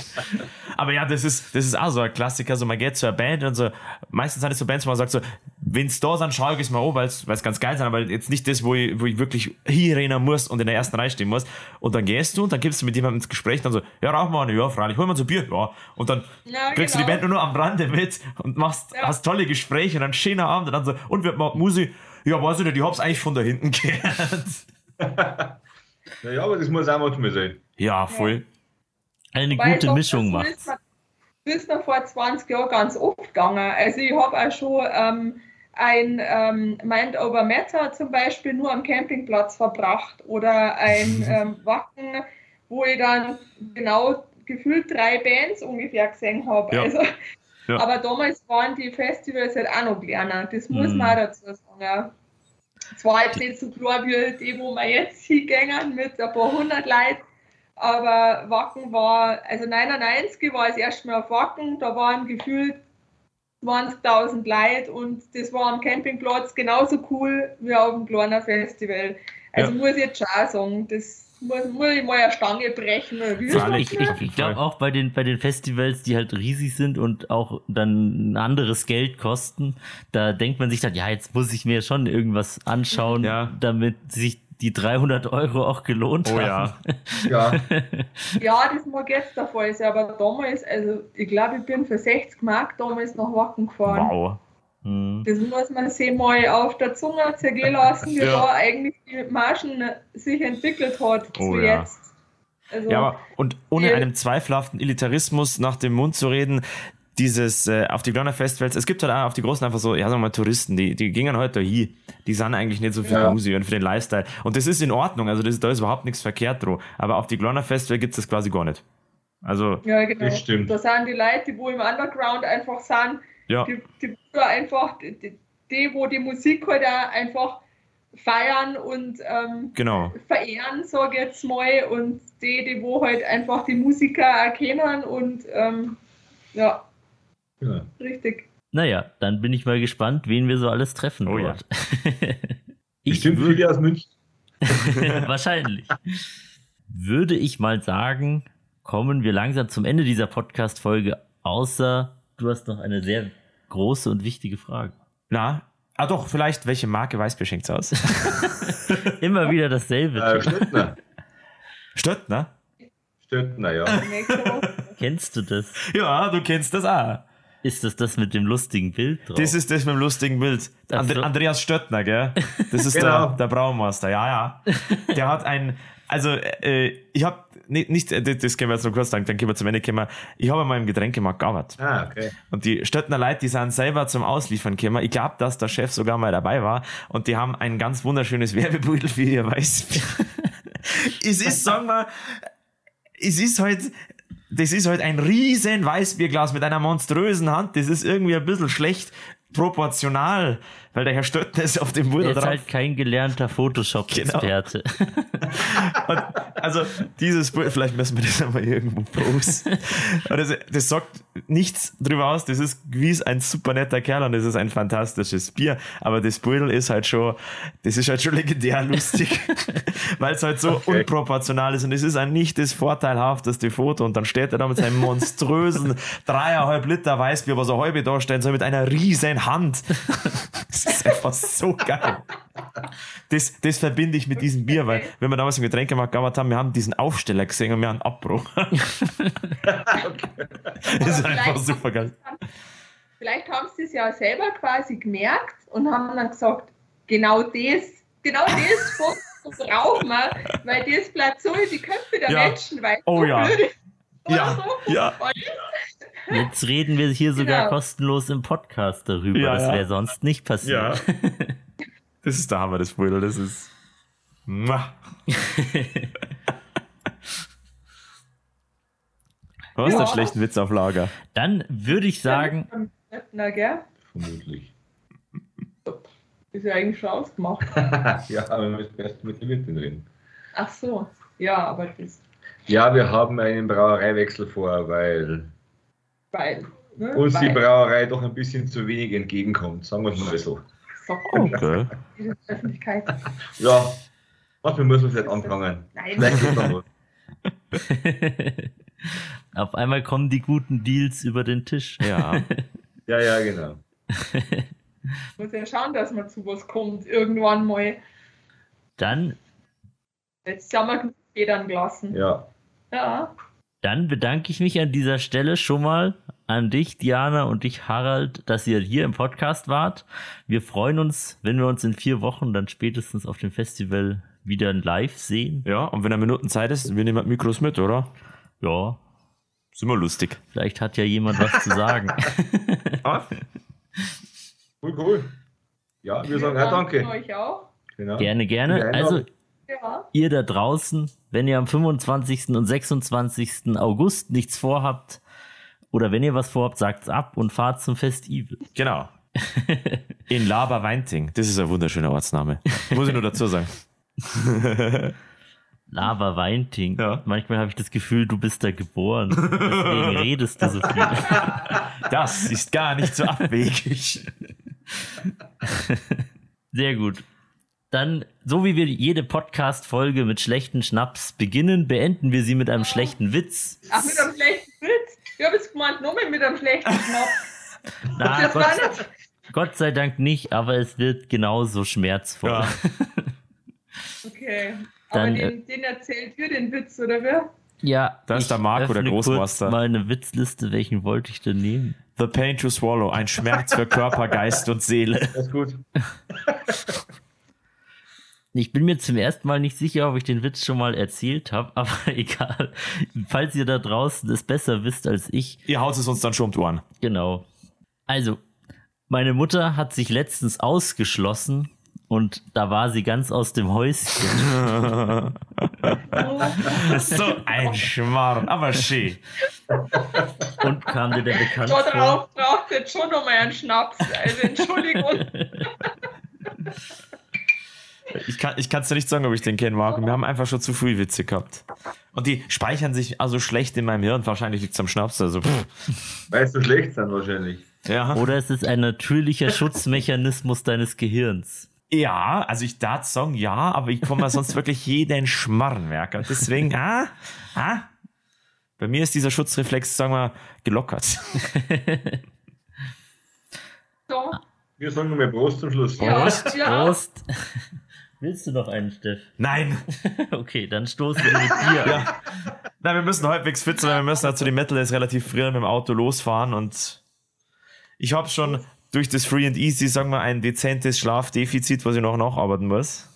Aber ja, das ist, das ist auch so ein Klassiker. So, man geht zu einer Band und so, meistens sind es so Bands, wo man sagt so, wenn's da sind, schau ich es mal an, weil es ganz geil sind, aber jetzt nicht das, wo ich, wo ich wirklich hier rennen muss und in der ersten Reihe stehen muss. Und dann gehst du und dann gibst du mit jemandem ins Gespräch, dann so, ja, rauch mal eine, ja, freilich, hol mal so ein Bier, ja. Und dann Ja, kriegst du die genau. Band nur noch am Rande mit und machst, Ja. hast tolle Gespräche und dann schöner Abend und dann so, und wird mal Musik, ja, weiß ich nicht, ich hab's eigentlich von da hinten gehört. Naja, aber das muss auch manchmal sein. Ja, voll. Eine Weil gute doch, Mischung das macht. ist mir- Das ist mir vor 20 Jahren ganz oft gegangen. Also ich habe auch schon ähm, ein ähm, Mind Over Matter zum Beispiel nur am Campingplatz verbracht oder ein ähm, Wacken, wo ich dann genau gefühlt drei Bands ungefähr gesehen habe. Ja. Also, Ja. Aber damals waren die Festivals halt auch noch kleiner. Das muss Mhm. man auch dazu sagen. Zwar jetzt nicht so klar wie die, wo wir jetzt hingängen mit ein paar hundert Leuten, aber Wacken war, also 99 war das erste Mal auf Wacken, da waren gefühlt 20.000 Leute und das war am Campingplatz genauso cool wie auf dem kleinen Festival. Also Ja. muss ich jetzt schon sagen, das muss, muss ich mal eine Stange brechen. Ich, ich, ich glaube auch bei den, bei den Festivals, die halt riesig sind und auch dann ein anderes Geld kosten, da denkt man sich dann, ja, jetzt muss ich mir schon irgendwas anschauen, Ja. damit sich die 300 Euro auch gelohnt Oh haben. ja. Ja, Ja, das mag jetzt der Fall sein, aber damals, also ich glaube, ich bin für 60 Mark damals nach Wacken gefahren. Wow. Hm. Das muss man sich mal auf der Zunge zergehen lassen, wie Ja. da eigentlich die Margen sich entwickelt hat Oh zu ja. jetzt. Also, Ja, aber, und ohne einem zweifelhaften Elitarismus nach dem Mund zu reden, dieses äh, auf die kleinen Festivals, es gibt halt auch auf die großen einfach so, ja, sagen wir mal, Touristen, die, die gingen halt da hin, die sind eigentlich nicht so für Ja. die Musik und für den Lifestyle. Und das ist in Ordnung, also das, da ist überhaupt nichts verkehrt dran. Aber auf die kleinen Festivals gibt es das quasi gar nicht. Also, ja, genau. Das stimmt. Da sind die Leute, die wo im Underground einfach sind, ja, die, die wo einfach, die, die- wo die Musik halt auch einfach feiern und ähm, genau. verehren, sage ich jetzt mal, und die, die wo halt einfach die Musiker erkennen und ähm, ja, ja. richtig. Naja, dann bin ich mal gespannt, wen wir so alles treffen Oh ja. dort. ich Bestimmt würde viele aus München. wahrscheinlich. Würde ich mal sagen, kommen wir langsam zum Ende dieser Podcast-Folge, außer du hast noch eine sehr große und wichtige Frage. Na, ah doch, vielleicht, welche Marke Weißbier schenkt's aus? Immer wieder dasselbe. Äh. Stöttner. Stört, ne? Stöttner, ja. Kennst du das? Ja, du kennst das auch. Ist das das mit dem lustigen Bild drauf? Das ist das mit dem lustigen Bild. And so. Andreas Stöttner, gell? Das ist Genau. der, der Braumeister, ja, ja. Der hat ein, also äh, ich habe nicht, nicht, äh, das können wir jetzt noch kurz sagen, dann können wir zum Ende kommen. Ich habe mal im Getränkemarkt gearbeitet. Ah, okay. Und die Stöttner Leute, die sind selber zum Ausliefern gekommen. Ich glaube, dass der Chef sogar mal dabei war. Und die haben ein ganz wunderschönes Werbebeutel für ihr Weißbier. es ist, sagen wir, es ist halt, das ist halt ein riesen Weißbierglas mit einer monströsen Hand. Das ist irgendwie ein bisschen schlecht proportional, weil der Herr Stöttner ist auf dem Er Beutel ist drauf. halt kein gelernter Photoshop-Experte. Und also dieses Bild, vielleicht müssen wir das einmal irgendwo posten. Das, das sagt nichts drüber aus. Das ist gewiss ein super netter Kerl und das ist ein fantastisches Bier. Aber das Beutel ist halt schon, das ist halt schon legendär lustig, weil es halt so Okay. unproportional ist und es ist ein nicht das vorteilhafteste Foto und dann steht er da mit seinem monströsen dreieinhalb Liter Weißbier, was er halbe darstellen soll, mit einer riesen Hand. Das ist einfach so geil. Das, das verbinde ich mit diesem Bier, weil wenn wir damals im Getränkemarkt gearbeitet haben, wir haben diesen Aufsteller gesehen und wir haben einen Abbruch. Das ist einfach super geil. Vielleicht haben sie es ja selber quasi gemerkt und haben dann gesagt, genau das, genau das brauchen wir, weil das bleibt so in die Köpfe der Ja. Menschen, weil Oh so ja. blöd ist. Ja, so. ja. Jetzt reden wir hier sogar Genau. kostenlos im Podcast darüber. Ja, das ja. wäre sonst nicht passiert. Das ist der Hammer, das Beutel. Das ist. Du hast Ja. einen schlechten Witz auf Lager. Dann würde ich sagen, Na, gell? Vermutlich. Ist ja eigentlich schon ausgemacht. ja, aber wir müssen erst mit der Wirtin reden. Ach so. Ja, aber das. Ja, wir haben einen Brauereiwechsel vor, weil Weil. Ne? uns die weil. Brauerei doch ein bisschen zu wenig entgegenkommt. Sagen wir es mal so. So, Okay. Öffentlichkeit. Ja, was, wir müssen vielleicht anfangen. Nein. Vielleicht geht noch was. auf einmal kommen die guten Deals über den Tisch. Ja. Ja, ja, genau. Muss ja schauen, dass man zu was kommt. Irgendwann mal. Dann, Jetzt haben wir Federn gelassen. Ja. Ja. dann bedanke ich mich an dieser Stelle schon mal an dich, Diana, und dich, Harald, dass ihr hier im Podcast wart. Wir freuen uns, wenn wir uns in vier Wochen dann spätestens auf dem Festival wieder live sehen. Ja, und wenn eine Minuten Zeit ist, wir nehmen Mikros mit, oder? Ja, Ist immer lustig. vielleicht hat ja jemand was zu sagen. Cool, cool. Ja, wir sagen ja danke. euch auch. Genau. Gerne, gerne. Gerne. Also, Ja. ihr da draußen, wenn ihr am 25. und 26. August nichts vorhabt oder wenn ihr was vorhabt, sagt's ab und fahrt zum Festival. genau. In Laber Weinting. Das ist ein wunderschöner Ortsname. Muss ich nur dazu sagen. Lava Weinting. Ja. Manchmal habe ich das Gefühl, du bist da geboren. Deswegen redest du so viel. Das ist gar nicht so abwegig. Sehr gut. Dann, so wie wir jede Podcast-Folge mit schlechten Schnaps beginnen, beenden wir sie mit einem schlechten Witz. Ach, mit einem schlechten Witz? Ich habe jetzt gemeint, nur mit einem schlechten Schnaps. Na, Das Gott, nicht. Gott sei Dank nicht, aber es wird genauso schmerzvoll. Ja. Okay. Aber Dann, den, den erzählt ihr den Witz, oder wer? Ja, Da ist der Marco, der Großmaster. kurz mal eine Witzliste, welchen wollte ich denn nehmen? The Pain to Swallow. Ein Schmerz für Körper, Geist und Seele. Das ist gut. Ich bin mir zum ersten Mal nicht sicher, ob ich den Witz schon mal erzählt habe, aber egal. Falls ihr da draußen es besser wisst als ich, Ihr haut es uns dann schon um die Ohren. genau. Also, meine Mutter hat sich letztens ausgeschlossen und da war sie ganz aus dem Häuschen. So ein Schmarrn, aber schön. Und kam dir der bekannt Da vor? drauf braucht jetzt schon noch mal einen Schnaps. Also Entschuldigung. Ich kann es dir nicht sagen, ob ich den kenne, Marco. Wir haben einfach schon zu früh Witze gehabt. Und die speichern sich also schlecht in meinem Hirn. Wahrscheinlich liegt es am Schnaps. Also. Weil es so schlecht sind wahrscheinlich. ja. Oder es ist ein natürlicher Schutzmechanismus deines Gehirns. ja, also ich darf sagen, ja, aber ich komme sonst wirklich jeden Schmarren merken. Deswegen, ah, ah. Bei mir ist dieser Schutzreflex, sagen wir, gelockert. So. Wir sagen nur mal Prost zum Schluss. Ja, Prost, ja. Prost. Willst du noch einen, Steff? Nein. Okay, dann stoßen wir mit dir. Ja. Nein, wir müssen halbwegs fit sein, weil wir müssen halt zu den Metal ist relativ früh mit dem Auto losfahren und ich habe schon durch das Free and Easy, sagen wir, ein dezentes Schlafdefizit, was ich noch nacharbeiten muss.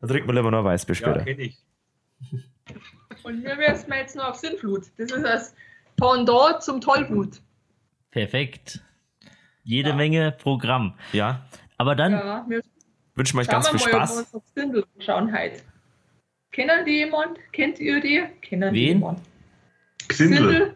Da trinkt man lieber noch Weißbier Ja, später. kenne ich. Und wir müssen jetzt noch auf Sinnflut. Das ist das Pendant zum Tollwut. Perfekt. Jede Menge Programm. Ja, Aber dann, Ja, wir wünschen wir euch ganz viel Spaß. schauen heute. Kennen die jemand? Kennt ihr die? Kennen die Wen? jemand? Xindel.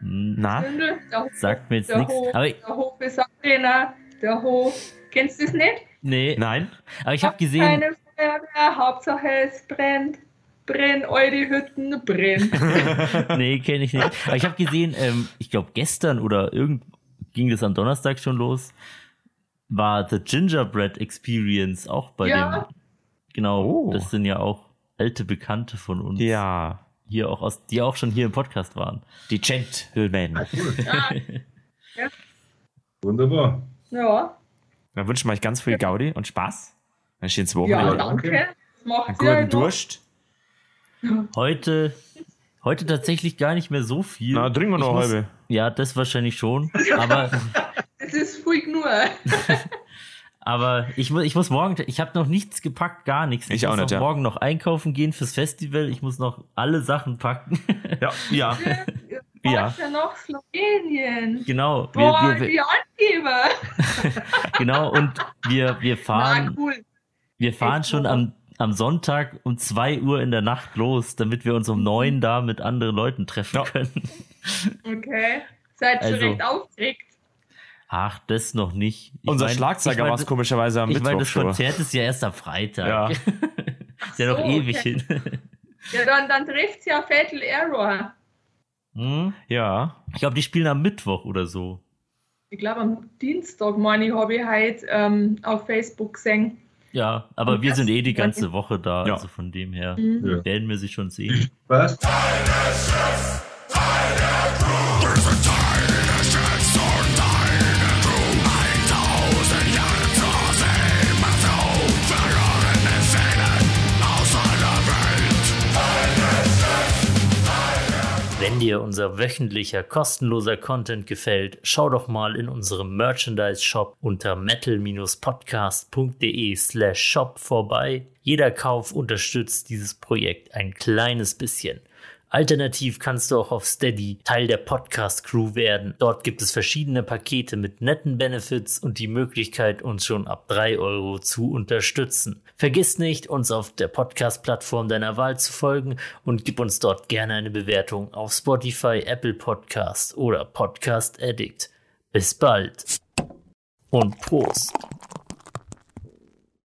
Hm, Na, Sindel, der Hof, sagt mir jetzt der nichts. Hof, Aber ich- der Hof ist Arena, der Hof. Kennst du das nicht? nee, nein? aber ich habe Hab gesehen, Keine Feuerwehr, Hauptsache es brennt. Brenn eure Hütten, brennt. nee, kenne ich nicht. Aber ich habe gesehen, ähm, ich glaube gestern oder irgend ging das am Donnerstag schon los, war The Gingerbread Experience auch bei Ja. dem. Genau, Oh. das sind ja auch alte Bekannte von uns. Ja, Hier auch aus, die auch schon hier im Podcast waren. die Gentlemen. Ah, Wunderbar. ja, Dann wünschen wir euch ganz viel Gaudi und Spaß. Ein schönes ja, Wochenende. danke. danke. Das macht Einen ihr guten noch. Durst. Heute, heute tatsächlich gar nicht mehr so viel. Na, trinken wir noch halbe. Ja, das wahrscheinlich schon. Aber, Das ist viel genug. aber ich, muss, ich muss morgen, ich habe noch nichts gepackt, gar nichts. Ich auch muss nicht, noch ja. morgen noch einkaufen gehen fürs Festival. Ich muss noch alle Sachen packen. Ja, ja. Ihr Ja. ja noch Slowenien. genau. Wir, Boah, wir, wir, die Angeber. genau, und wir, wir Na, fahren, cool. wir fahren echt schon am, am Sonntag um 2 Uhr in der Nacht los, damit wir uns um 9 da mit anderen Leuten treffen Ja. können. Okay. Seid schon Also- recht aufgeregt. Ach, das noch nicht. Ich Unser mein- Schlagzeuger ich mein, war es komischerweise am Ich meine, Mittwoch das schon. Konzert ist ja erst am Freitag. Ja. ist ja noch so, ewig okay. hin. Ja, dann, dann trifft ja Fatal Error. Hm? Ja. Ich glaube, die spielen am Mittwoch oder so. Ich glaube, am Dienstag, meine ich, habe ich heute ähm, auf Facebook gesehen. Ja, aber Und wir das- sind eh die ganze Woche da, Ja. also von dem her Mhm. Ja. werden wir sie schon sehen. Was? Wenn dir unser wöchentlicher kostenloser Content gefällt, schau doch mal in unserem Merchandise-Shop unter metal-podcast.de slash shop vorbei. Jeder Kauf unterstützt dieses Projekt ein kleines bisschen. Alternativ kannst du auch auf Steady Teil der Podcast-Crew werden. Dort gibt es verschiedene Pakete mit netten Benefits und die Möglichkeit, uns schon ab 3 Euro zu unterstützen. Vergiss nicht, uns auf der Podcast-Plattform deiner Wahl zu folgen und gib uns dort gerne eine Bewertung auf Spotify, Apple Podcast oder Podcast Addict. Bis bald und Prost!